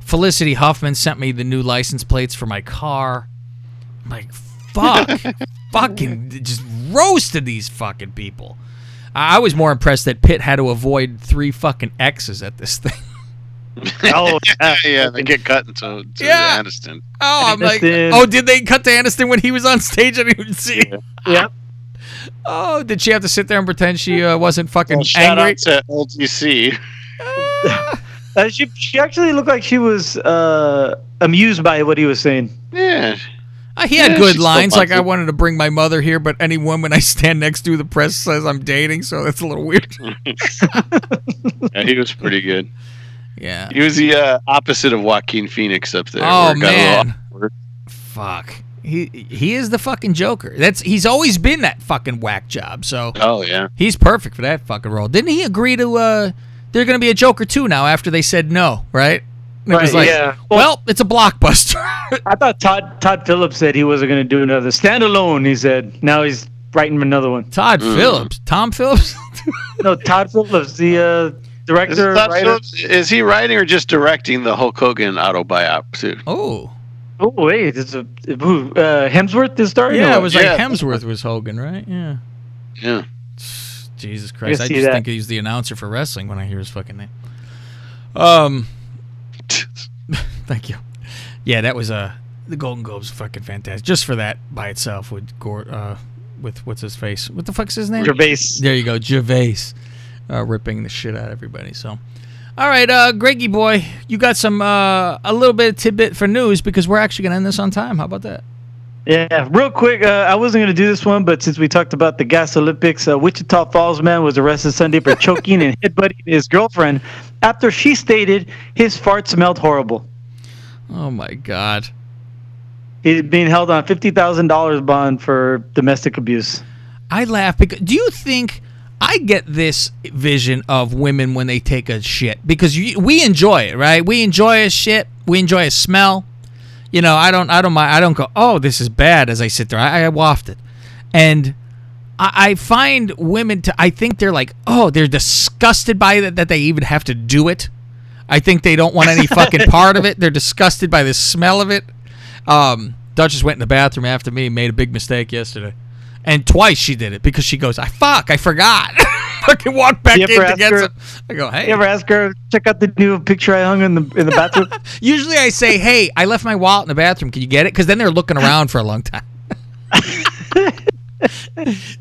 Felicity Huffman sent me the new license plates for my car. I'm like, fuck, fucking just roasted these fucking people. I I was more impressed that Pitt had to avoid three fucking X's at this thing. oh, yeah. yeah, they get cut into to Yeah. Aniston. Oh, I'm like, oh, did they cut to Aniston when he was on stage? I didn't even see. it. Yep. Oh, did she have to sit there and pretend she uh, wasn't fucking Well, shout angry? out to LGC. Uh, she she actually looked like she was uh, amused by what he was saying. Yeah. Uh, he had Yeah, good lines, like I wanted to bring my mother here, but any woman I stand next to, the press says I'm dating, so that's a little weird. yeah, he was pretty good. yeah. He was the uh, opposite of Joaquin Phoenix up there. Oh, where it got a little man. Fuck. He he is the fucking Joker. That's he's always been that fucking whack job. So Oh yeah. he's perfect for that fucking role. Didn't he agree to? uh They're gonna be a Joker too now after they said no, right? And it was Right, like, yeah. Well, it's a blockbuster. I thought Todd Todd Phillips said he wasn't going to do another standalone. He said now he's writing another one. Todd Phillips, Tom Phillips. No, Todd Phillips, the uh, Is, director. Todd. Phillips- is he writing or just directing the Hulk Hogan autobiography? oh, Oh wait, it's a who? Uh, Hemsworth is starting. yeah, or it was like Yeah. Hemsworth was Hogan, right? Yeah. Yeah. Jesus Christ! I see just that. think he's the announcer for wrestling when I hear his fucking name. Um, thank you. Yeah, that was uh, the Golden Globes fucking fantastic. Just for that by itself with Gord, uh, with what's his face? What the fuck's his name? Gervais. There you go, Gervais, uh, ripping the shit out of everybody. So, all right, uh, Greggy boy, you got some uh, a little bit of tidbit for news because we're actually gonna end this on time. How about that? Yeah, real quick. Uh, I wasn't going to do this one, but since we talked about the Gas Olympics, uh, Wichita Falls man was arrested Sunday for choking and headbutting his girlfriend after she stated his fart smelled horrible. Oh my God. He's being held on fifty thousand dollars bond for domestic abuse. I laugh because do you think I get this vision of women when they take a shit because you, we enjoy it, right? We enjoy a shit, we enjoy a smell. You know, I don't, I don't mind. I don't go, oh, this is bad as I sit there. I, I waft it, and I, I find women to. I think they're like, oh, they're disgusted by it that they even have to do it. I think they don't want any fucking part of it. They're disgusted by the smell of it. Um, Duchess went in the bathroom after me, made a big mistake yesterday, and twice she did it because she goes, "I fuck, I forgot." fucking walk back in to get her- some. I go, hey. You ever ask her check out the new picture I hung in the in the bathroom? Usually I say, hey, I left my wallet in the bathroom. Can you get it? Because then they're looking around for a long time.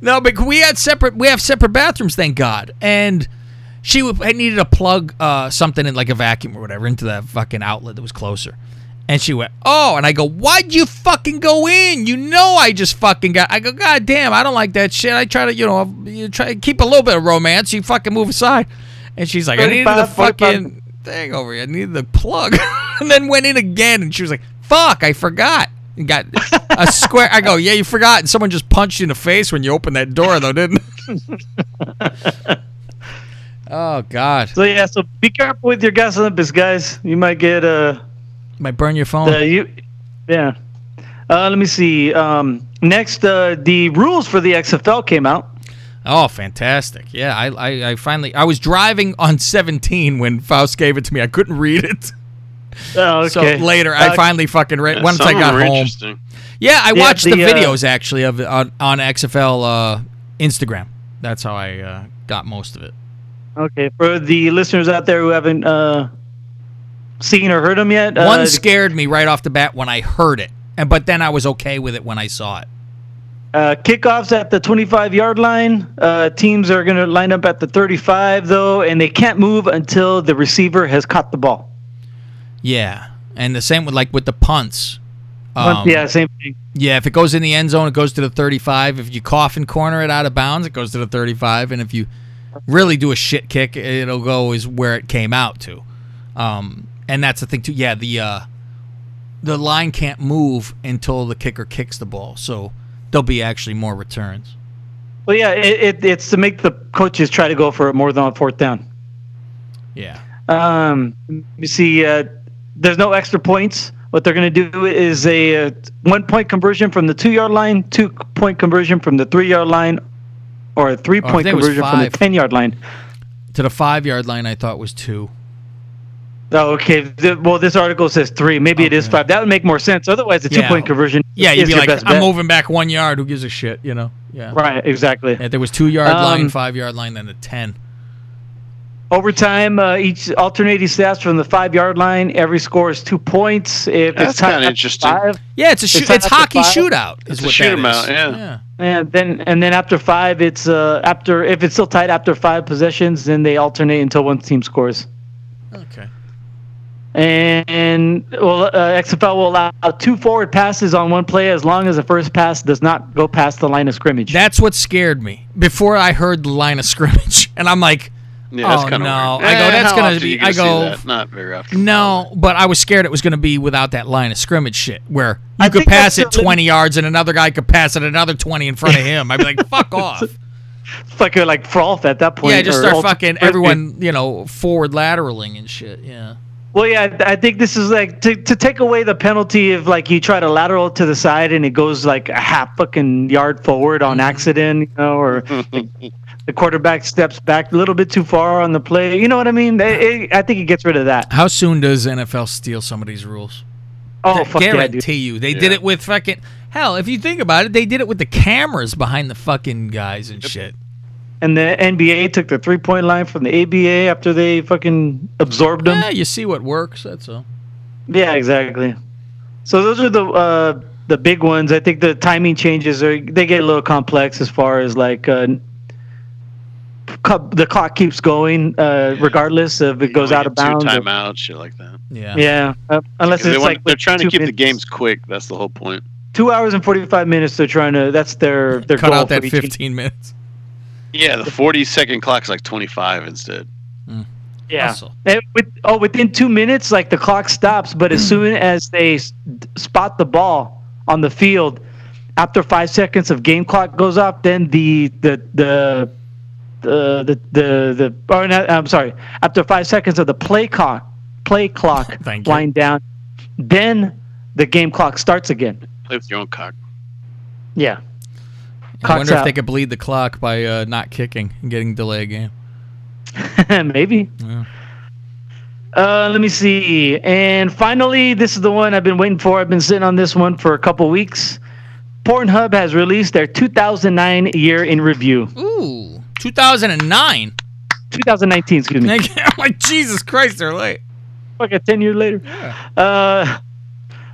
no, but we had separate. We have separate bathrooms, thank God. And she w- I needed to plug uh, something in like a vacuum or whatever into that fucking outlet that was closer. And she went, oh, and I go, why'd you fucking go in? You know I just fucking got. I go, god damn, I don't like that shit. I try to, you know, you try to keep a little bit of romance. You fucking move aside. And she's like, I needed the fucking thing over here. I needed the plug. and then went in again, and she was like, fuck, I forgot. And got a square. I go, yeah, you forgot. And someone just punched you in the face when you opened that door, though, didn't? oh God. So yeah, so be careful with your gas Olympus, guys. You might get uh Might burn your phone. the you yeah. Uh, let me see. Um, next, uh, the rules for the XFL came out. Oh, fantastic! Yeah, I, I, I finally I was driving on 17 when Faust gave it to me. I couldn't read it. Oh, okay. So okay. later, I Uh, finally fucking read. Yeah, once I got home, interesting. yeah, I Yeah, watched the, the, uh, videos actually of on, on XFL uh, Instagram. That's how I uh, got most of it. Okay, for the listeners out there who haven't uh, seen or heard them yet, uh, One scared me right off the bat when I heard it, and but then I was okay with it when I saw it. Uh, kickoffs at the 25 yard line. Uh, teams are going to line up at the 35, though, and they can't move until the receiver has caught the ball. Yeah, and the same with like with the punts. Um, yeah, same thing. Yeah, if it goes in the end zone, it goes to the 35. If you cough and corner it out of bounds, it goes to the 35. And if you really do a shit kick, it'll go is where it came out to. Um, and that's the thing too. Yeah, the uh, the line can't move until the kicker kicks the ball, so there'll be actually more returns. Well, yeah, it, it, it's to make the coaches try to go for it more than on fourth down. Yeah. Um, you see, uh, there's no extra points. What they're going to do is a uh, one point conversion from the two yard line, two point conversion from the three yard line, or a three point think conversion from the 10 yard line. To the five yard line, I thought was two. Oh, okay. The- well, this article says three. Maybe it is five. That would make more sense. Otherwise, the two Yeah. point conversion Yeah, you'd be like, I'm bet. moving back one yard. Who gives a shit? You know? Yeah. Right, exactly. Yeah, there was two yard Um, line, five yard line, then a ten. Overtime, uh, each alternating stats from the five yard line. Every score is two points. If That's it's kinda interesting. Five, Yeah, it's a shoot. tied It's hockey five. shootout. Is It's a what shoot that 'em out, is. yeah. And then and then after five, it's uh after if it's still tied after five possessions, then they alternate until one team scores. Okay. And well, uh, XFL will allow two forward passes on one play as long as the first pass does not go past the line of scrimmage. That's what scared me before I heard the line of scrimmage, and I'm like, Yeah, that's oh kind of no! weird. I go, Eh, that's gonna be. you gonna I see go, that? Not very often. no, but I was scared it was gonna be without that line of scrimmage shit, where you I could pass it the- 20 yards and another guy could pass it another 20 in front of him. I'd be like, fuck off. fucking like froth at that point. yeah, just start fucking everyone, you know, forward lateraling and shit. Yeah. Well, yeah, I think this is like to, to take away the penalty if like you try to lateral to the side and it goes like a half fucking yard forward on mm-hmm. accident, you know, or the quarterback steps back a little bit too far on the play. You know what I mean? It- it- I think it gets rid of that. How soon does NFL steal some of these rules? Oh, I fuck yeah, dude. guarantee you. They did it with fucking hell. If you think about it, they did it with the cameras behind the fucking guys and shit. And the NBA took the three point line from the ABA after they fucking absorbed them. Yeah, you see what works. That's all. Yeah, exactly. So those are the uh, the big ones. I think the timing changes are they get a little complex as far as like uh, co- the clock keeps going uh, regardless if it goes out of bounds. Two timeouts, shit like that. Yeah. yeah, uh, unless 'Cause they it's want- like they're trying to two keep the games quick. That's the whole point. two hours and forty five minutes. They're trying to. That's their their Cut goal out that for each 15 minutes. Yeah, the 40 second clock's like 25 instead. Hmm. Yeah. Hustle. And with, oh, within two minutes, like the clock stops, but as hmm. soon as they s- spot the ball on the field, after five seconds of game clock goes off, then the the the the the the, the oh, or not, I'm sorry, after five seconds of the play clock play clock Thank you. wind down, then the game clock starts again. Play with your own cock. Yeah. I wonder if they could bleed the clock by uh, not kicking and getting delay game. Maybe. Yeah. Uh, let me see. And finally, this is the one I've been waiting for. I've been sitting on this one for a couple weeks. Pornhub has released their 2009 year in review. Ooh. 2009. 2019, excuse me. I'm like Jesus Christ, they're late. Fucking 10 years later. Uh,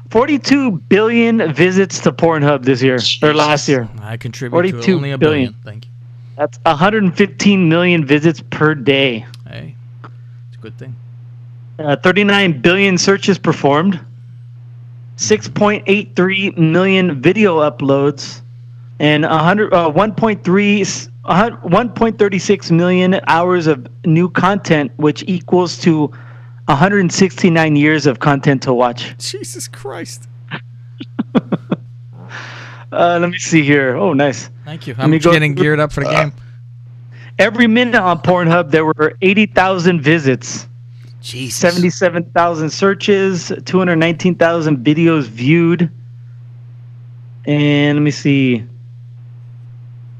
42 billion visits to Pornhub this year or last year. I contribute to only a billion. billion. Thank you. That's 115 million visits per day. Hey, it's a good thing. Uh, 39 billion searches performed. 6.83 million video uploads, and 100 uh, 1.3 s- a hun- 1.36 million hours of new content, which equals to 169 years of content to watch. Jesus Christ. Uh, let me see here. Oh, nice. Thank you. I'm me go getting through- geared up for the uh, game. Every minute on Pornhub, there were 80,000 visits. Jesus. 77,000 searches, 219,000 videos viewed. And let me see.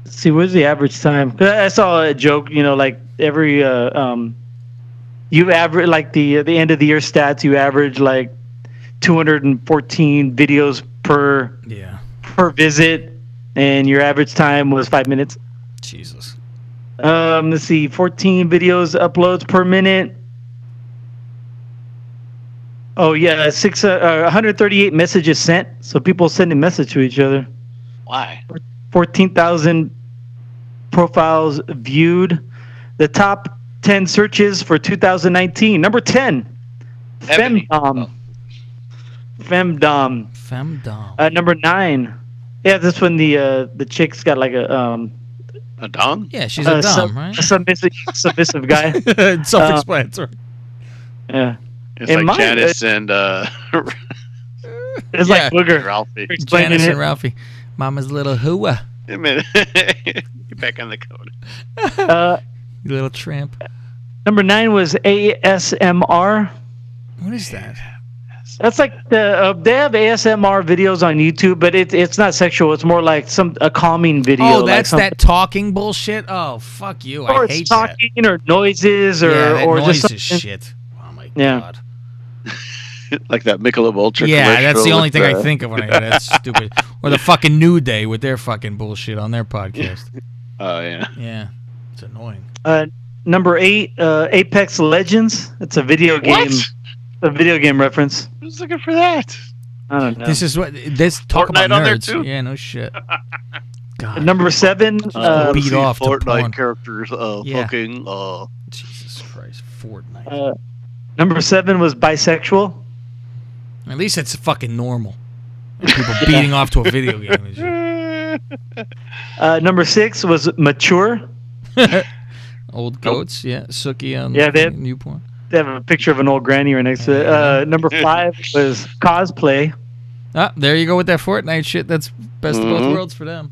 Let's see, what's the average time? 'Cause I saw a joke, you know, like every, uh, um, you average, like the, the end of the year stats, you average like 214 videos per, Yeah. per visit. And your average time was five minutes. Jesus. Um, let's see, 14 videos uploads per minute. Oh yeah, six uh, uh, 138 messages sent. So people sending message to each other. Why? 14,000 profiles viewed. The top 10 searches for 2019. Number 10, femdom. Femdom. Femdom. Uh, number nine. Yeah, this one the uh, the chick's got like a um A dong? Yeah, she's a uh, dom, sub- right? a submissive submissive guy. Self-explanatory. Uh, yeah. It's In like mine, Janice and uh, It's Yeah. like Booger. Ralphie. Explaining Janice it. and Ralphie. Mama's little hooah. Wait a minute. Get back on the code. Uh, You little tramp. number nine was ASMR. What is that? That's like the uh, they have ASMR videos on YouTube, but it, it's not sexual. It's more like some a calming video. Oh, that's some- that talking bullshit. Oh, fuck you. Or I it's hate that. talking or noises or yeah, or noise just something- shit. Oh my Yeah. god. like that Michelob Ultra. Yeah, that's the only with thing I think of when I hear that stupid. Or the fucking New Day with their fucking bullshit on their podcast. Oh yeah. Yeah, it's annoying. Uh, number eight, uh, Apex Legends. It's a video game. What? A video game reference. Who's looking for that? I don't know. This is what this talk Fortnite about on there, nerds. too? Yeah, no shit. God, number seven. Uh, beat off to. Fortnite characters. Uh, Yeah. fucking. Uh, Jesus Christ, Fortnite. uh, number seven was bisexual. At least it's fucking normal. People beating off to a video game. and shit. Uh, number six was mature. Old goats, yeah. Suki on Yeah, they- new porn. They have a picture of an old granny right next to it. Uh, number five was cosplay. Ah, there you go with that Fortnite shit. That's best of both Mhm. worlds for them.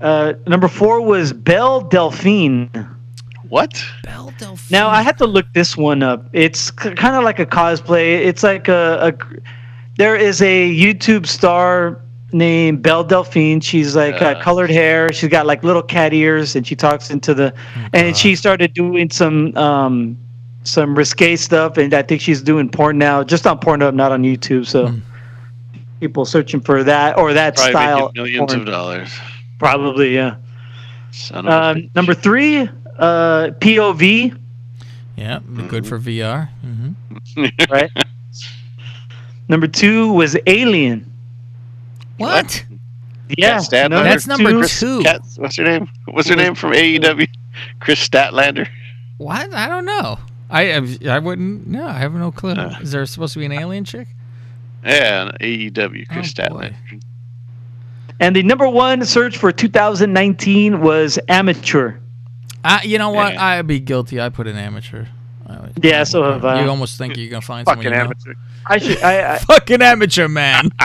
Uh, number four was Belle Delphine. what? Belle Delphine. Now I had to look this one up. It's k- kind of like a cosplay. It's like a, a there is a YouTube star named Belle Delphine. She's like uh, colored hair. She's got like little cat ears, and she talks into the. and she started doing some um, some risque stuff, and I think she's doing porn now, just on Pornhub, not on YouTube. So people searching for that or that Probably style. millions porn. of dollars. Probably, yeah. Son of Um, bitch. number three, uh, POV. Yeah, be good for VR. Mm-hmm. right? Number two was Alien. What? Yeah, Kat Statlander. number That's number two- two. Kat, what's her name? What's her name from AEW? Kris Statlander. What? I don't know. I I, I wouldn't. No, I have no clue. Is there supposed to be an alien chick? Yeah, AEW. Chris Oh, boy. Statlander. And the number one search for 2019 was amateur. Uh, you know what? Yeah. I'd be guilty. I put an amateur. Would- Yeah, so have I. You almost think you're gonna find someone Fucking you know. amateur. I should. I, I, Fucking amateur man.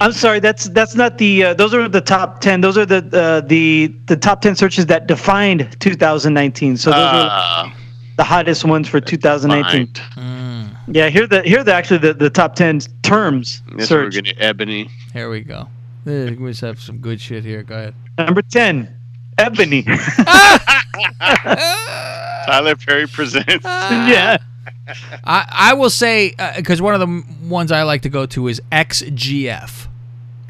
I'm sorry. That's that's not the. Uh, those are the top ten. Those are the uh, the the top ten searches that defined 2019. So those are Ah, the hottest ones for 2019. Mm, Yeah, here the here the actually the, the top ten terms Guess we're search. gonna ebony. here we go. Uh, We just have some good shit here. Go ahead. Number ten, ebony. Tyler Perry presents. yeah. I, I will say because one of the ones I like to go to is XGF.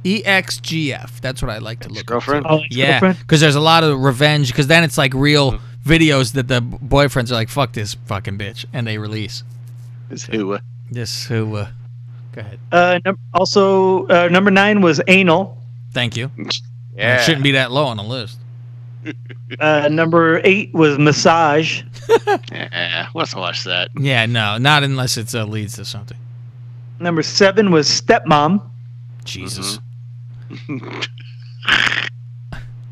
EXGF. That's what I like to look. Girlfriend? Up. Oh, yeah, because there's a lot of revenge. Because then it's like real videos that the boyfriends are like, "Fuck this fucking bitch," and they release. Is who? This who? Uh, go ahead. Uh, num- also, uh, number nine was anal. Thank you. Yeah. It shouldn't be that low on the list. Uh, number eight was massage. Yeah, let's watch that. Yeah, no, not unless it uh, leads to something. Number seven was stepmom. Jesus.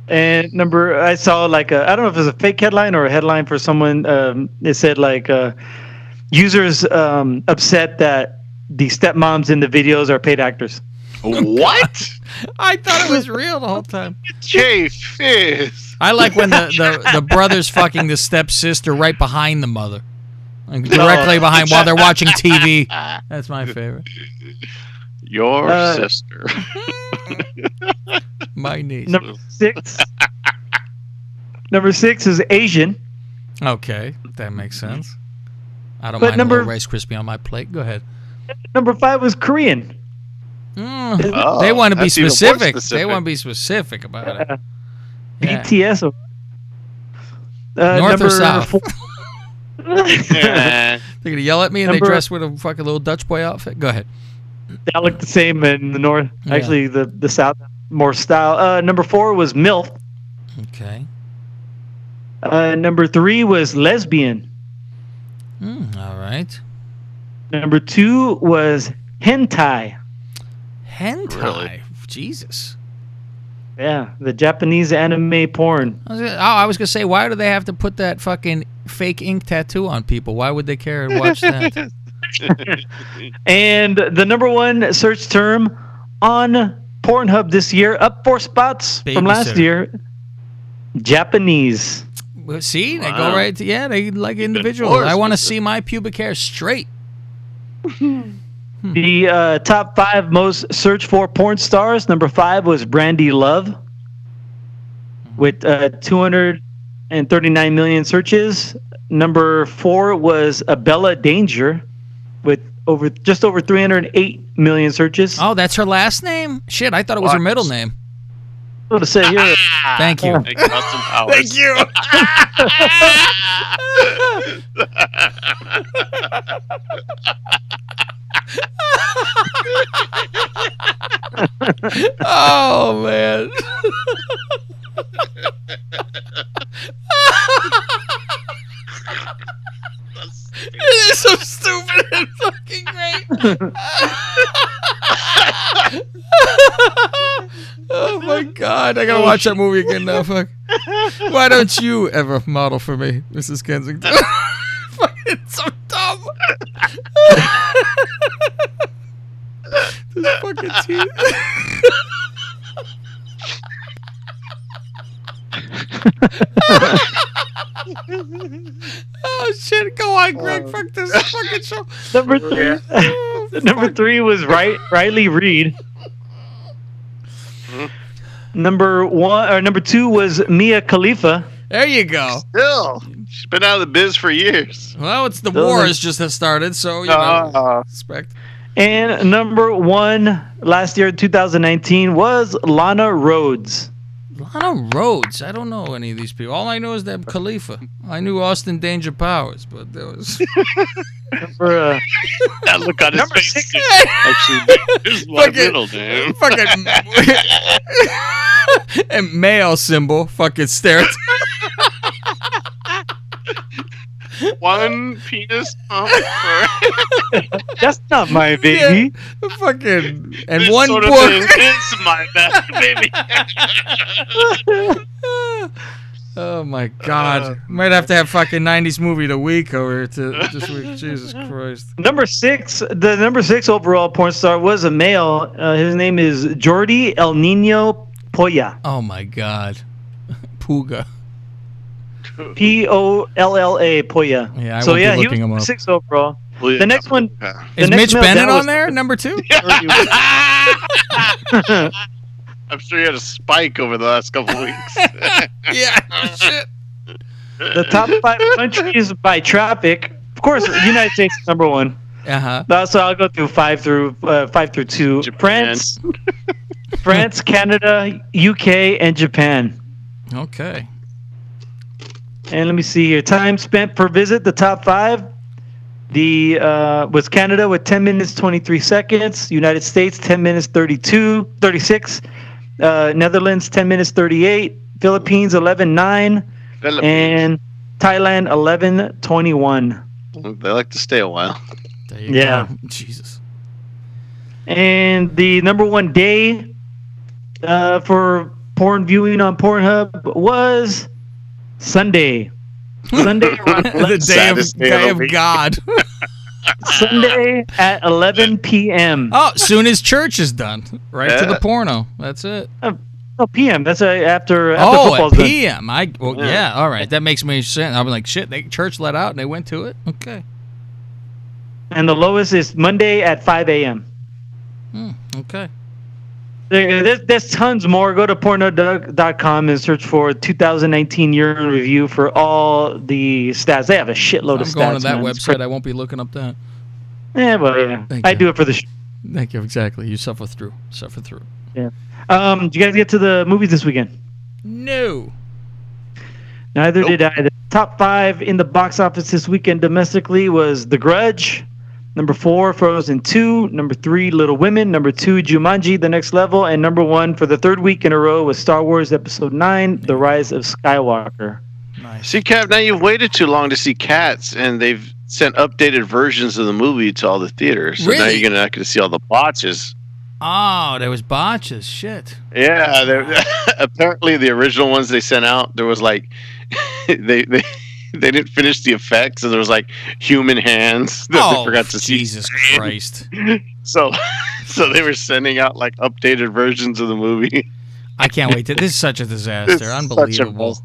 And number, I saw like a, I don't know if it was a fake headline or a headline for someone. Um, it said like uh, users um, upset that the stepmoms in the videos are paid actors. What? I thought it was real the whole time. Jay Fizz. I like when the, the, the brother's fucking the stepsister right behind the mother. Like directly behind while they're watching TV. That's my favorite. Your Uh, sister. My niece. Number six. number six is Asian. Okay, that makes sense. I don't But mind number- a little Rice Krispie on my plate. Go ahead. Number five was Korean. Mm, Oh, they want to be that's even more specific. They want to be specific about it. Yeah. BTS. Uh, North or number south? They're gonna yell at me and Number- they dress with a fucking little Dutch boy outfit. Go ahead. they all look the same in the north. Yeah. Actually, the the south more style. Uh, number four was MILF. Okay. Uh, number three was lesbian. Mm, all right. Number two was hentai. Hentai. Really? Jesus. Yeah, the Japanese anime porn. I was, gonna, oh, I was gonna say, why do they have to put that fucking fake ink tattoo on people? Why would they care and watch that? And the number one search term on Pornhub this year, up four spots from last Babysitter. year. Japanese. Well, see, they go right. To, yeah, they like individuals. I want to see my pubic hair straight. The uh, top five most searched for porn stars. Number five was Brandy Love with uh, 239 million searches. Number four was Abella Danger with over just over 308 million searches. Oh, that's her last name. Shit, I thought it was her middle name. What to say here? Thank you. Hey, Austin Powers. Thank you. oh man. it is so stupid and fucking great. oh my god, I gotta watch that movie again now. Fuck. Why don't you ever model for me, Mrs. Kensington? Fucking so dumb. this fucking teeth. oh shit! Go on, Greg. Uh, Fuck this fucking show. Number three. Oh, Number three was Ri- Riley Reid. Hmm. Number one or number two was Mia Khalifa. There you go. Still, she's been out of the biz for years. Well, it's the Those war are- has just started, so you know. Uh, Respect. And number one last year, 2019, was Lana Rhoades. Lana Rhoades. I don't know any of these people. All I know is that Khalifa. I knew Austin Danger Powers, but there was. Number, uh, that look on his Number face. six. Actually, is my Fucking- middle name. fucking and male symbol fucking stare. One penis pump for that's not my baby. fucking and this one sort of book. thing is my best baby. oh my god! Might have to have fucking '90s movie the week over to this week. Jesus Christ! Number six, the number six overall porn star was a male. Uh, his name is Jordi El Nino Polla. Oh my god! Puga. P O L L A Polla. Yeah, I so won't yeah, he was him number up. six overall. Well, yeah, The next one, yeah. Is next Mitch Bennett on there? Number two? I'm sure you had a spike over the last couple weeks. yeah. Shit. the top five countries by traffic. Of course, the United States is number one. Uh huh. Uh, so I'll go through five through uh, five through two. Japan. France, France, Canada, UK, and Japan. Okay. And let me see here. Time spent per visit, the top five. The uh, was Canada with 10 minutes 23 seconds. United States 10 minutes 32 36. Uh, Netherlands 10 minutes 38. Philippines 11 9. And Thailand 11 21. They like to stay a while. Yeah. go. Jesus. And the number one day uh, for porn viewing on Pornhub was Sunday. Sunday around the day of, day of God. Sunday at 11 p.m. oh, soon as church is done, right to the porno. That's it. Oh, p.m. That's uh, after after oh, football's at done. PM. I well, yeah. Yeah. All right, that makes me sense. I'm like, shit. They church let out and they went to it. Okay. And the lowest is Monday at 5 a.m. Hmm, okay. There- There's, there's tons more. Go to porno.com and search for 2019 year in review for all the stats. They have a shitload I'm of stats. going to that man. Website. I won't be looking up that. Yeah, well, yeah. Thank I you. do it for the. Sh- Thank you. Exactly. You suffer through. Suffer through. yeah. Um, did you guys get to the movies this weekend? No. Neither did I. The top five in the box office this weekend domestically was The Grudge. Number four, Frozen 2. Number three, Little Women. Number two, Jumanji, The Next Level. And number one for the third week in a row was Star Wars Episode 9, The Rise of Skywalker. Nice. See, Cap, now you've waited too long to see Cats, and they've sent updated versions of the movie to all the theaters. So now you're gonna not gonna see all the botches. Oh, there was botches. Shit. Yeah, they're- apparently the original ones they sent out, there was like they they they didn't finish the effects, and there was like human hands that Oh, they forgot to see. Jesus Christ. So so they were sending out like updated versions of the movie. I can't wait. To, this is such a disaster. It's such a Unbelievable. mess.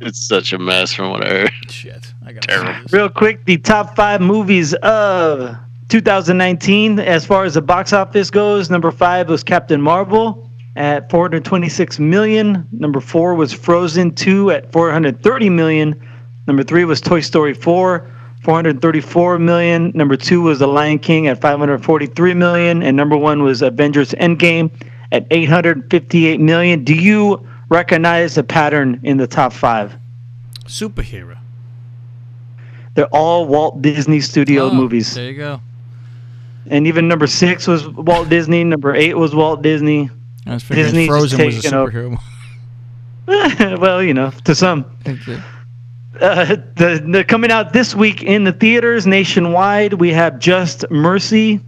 It's such a mess from what I heard. Shit. I got terrible. Real quick, the top five movies of 2019 as far as the box office goes. Number five was Captain Marvel at 426 million. Number four was Frozen 2 at 430 million. Number three was Toy Story 4, 434 million. Number two was The Lion King at 543 million, and number one was Avengers Endgame at 858 million. Do you recognize the pattern in the top five? Superhero. They're all Walt Disney Studio Oh, movies. There you go. And even number six was Walt Disney. Number eight was Walt Disney. I was Disney's Frozen was a superhero. well, you know, to some. Uh, the, the coming out this week in the theaters nationwide, we have Just Mercy,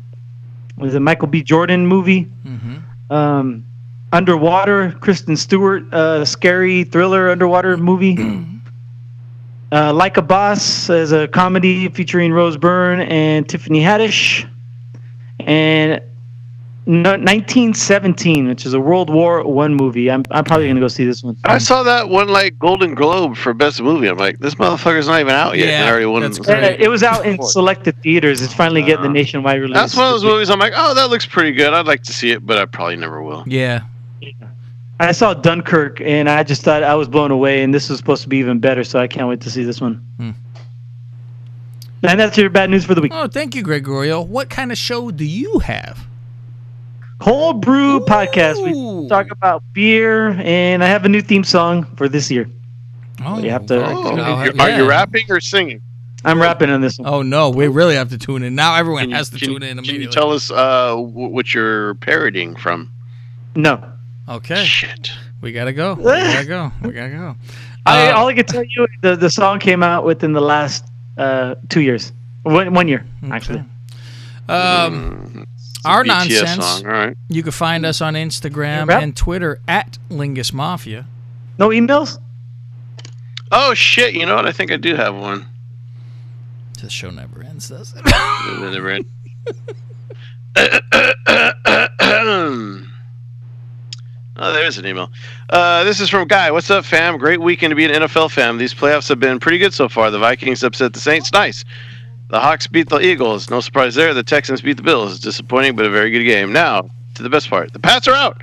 was a Michael B. Jordan movie. Um, Underwater, Kristen Stewart, uh, scary thriller underwater movie. uh, like a Boss is a comedy featuring Rose Byrne and Tiffany Haddish. And no, 1917, which is a World War One movie. I'm, I'm probably gonna go see this one. I saw that one like Golden Globe for best movie. I'm like, this motherfucker's not even out yet. and I already won. Uh, it was out in selected theaters. It's finally getting the nationwide release. That's one of those movies. I'm like, oh, that looks pretty good. I'd like to see it, but I probably never will. Yeah. I saw Dunkirk and I just thought I was blown away, and this was supposed to be even better. So I can't wait to see this one. Hmm. And that's your bad news for the week. Oh, thank you, Gregorio. What kind of show do you have? Cold Brew Podcast. We talk about beer, and I have a new theme song for this year. Oh, you have to. I'll have- Are you rapping or singing? I'm rapping on this one. Oh no, we really have to tune in now. Everyone Can you- has to can- tune in Can you tell us uh, what you're parodying from? No. Okay. Shit. We gotta go. We gotta go. We gotta go. I, Uh, all I can tell you, the the song came out within the last uh, two years, one, one year actually. Um, our BTS nonsense. song, all right. You can find us on Instagram and Twitter at Lingus Mafia. No emails. Oh shit! You know what? I think I do have one. The show never ends, does it? Never end. Oh, there's an email. Uh, this is from Guy. What's up, fam? Great weekend to be an NFL fam. These playoffs have been pretty good so far. The Vikings upset the Saints. Nice. The Hawks beat the Eagles. No surprise there. The Texans beat the Bills. Disappointing, but a very good game. Now, to the best part. The Pats are out.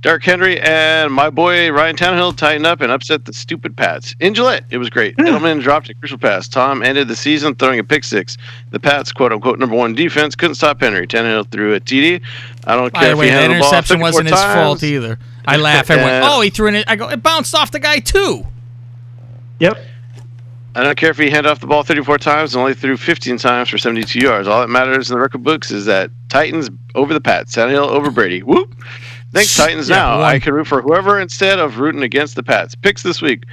Derrick Henry and my boy Ryan Tannehill tightened up and upset the stupid Pats. In Gillette, it was great. Hmm. Edelman dropped a crucial pass. Tom ended the season throwing a pick six. The Pats, quote unquote, number one defense couldn't stop Henry. Tannehill threw a TD. I don't care the if way, he that handled the ball interception 34 wasn't his times. fault either. I laugh. I went, "Oh, he threw it." I go, "It bounced off the guy too." Yep. I don't care if he handed off the ball 34 times and only threw 15 times for 72 yards. All that matters in the record books is that Titans over the Pats, Tannehill over Brady. Whoop! Thanks, Titans. Yeah, now one. I can root for whoever instead of rooting against the Pats. Picks this week: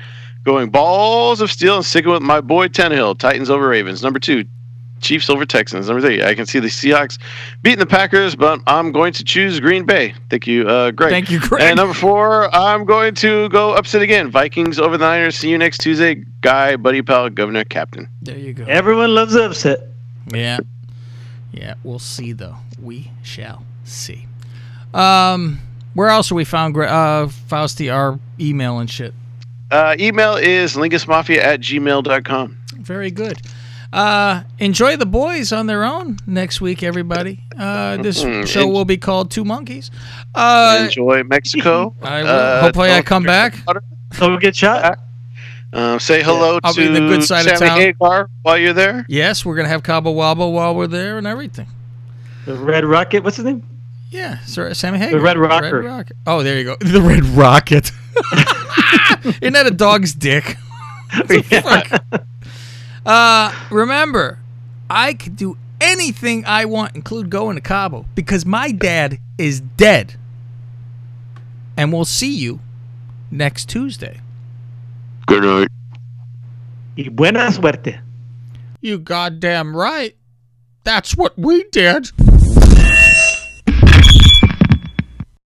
going balls of steel and sticking with my boy Tannehill. Titans over Ravens. Number two, Chiefs over Texans. Number three, I can see the Seahawks beating the Packers, but I'm going to choose Green Bay. Thank you, uh, Greg. Thank you, Greg. And number four, I'm going to go upset again. Vikings over the Niners. See you next Tuesday. Guy, buddy, pal, governor, captain. There you go. Everyone loves upset. Yeah. Yeah, we'll see though. We shall see. Um, where else are we found Gre- uh Fausti our email and shit? Uh, email is lingusmafia at gmail.com. Very good. Uh, enjoy the boys on their own next week, everybody. Uh, this Mhm. show will be called Two Monkeys. Uh, Enjoy Mexico. I will. Uh, Hopefully, I come back. water. Don't get shot. Um, say hello I'll to be the good side of Sammy town. Hagar while you're there. Yes, we're gonna have Cabo Wabo while we're there and everything. The Red Rocket. What's his name? Yeah, sir, Sammy Hagar. The Red Rocker. Rocket. Oh, there you go. The Red Rocket. Isn't that a dog's dick? What the fuck? Uh, remember, I could do anything I want, include going to Cabo, because my dad is dead. And we'll see you next Tuesday. Good night. Y buena suerte. You goddamn right. That's what we did.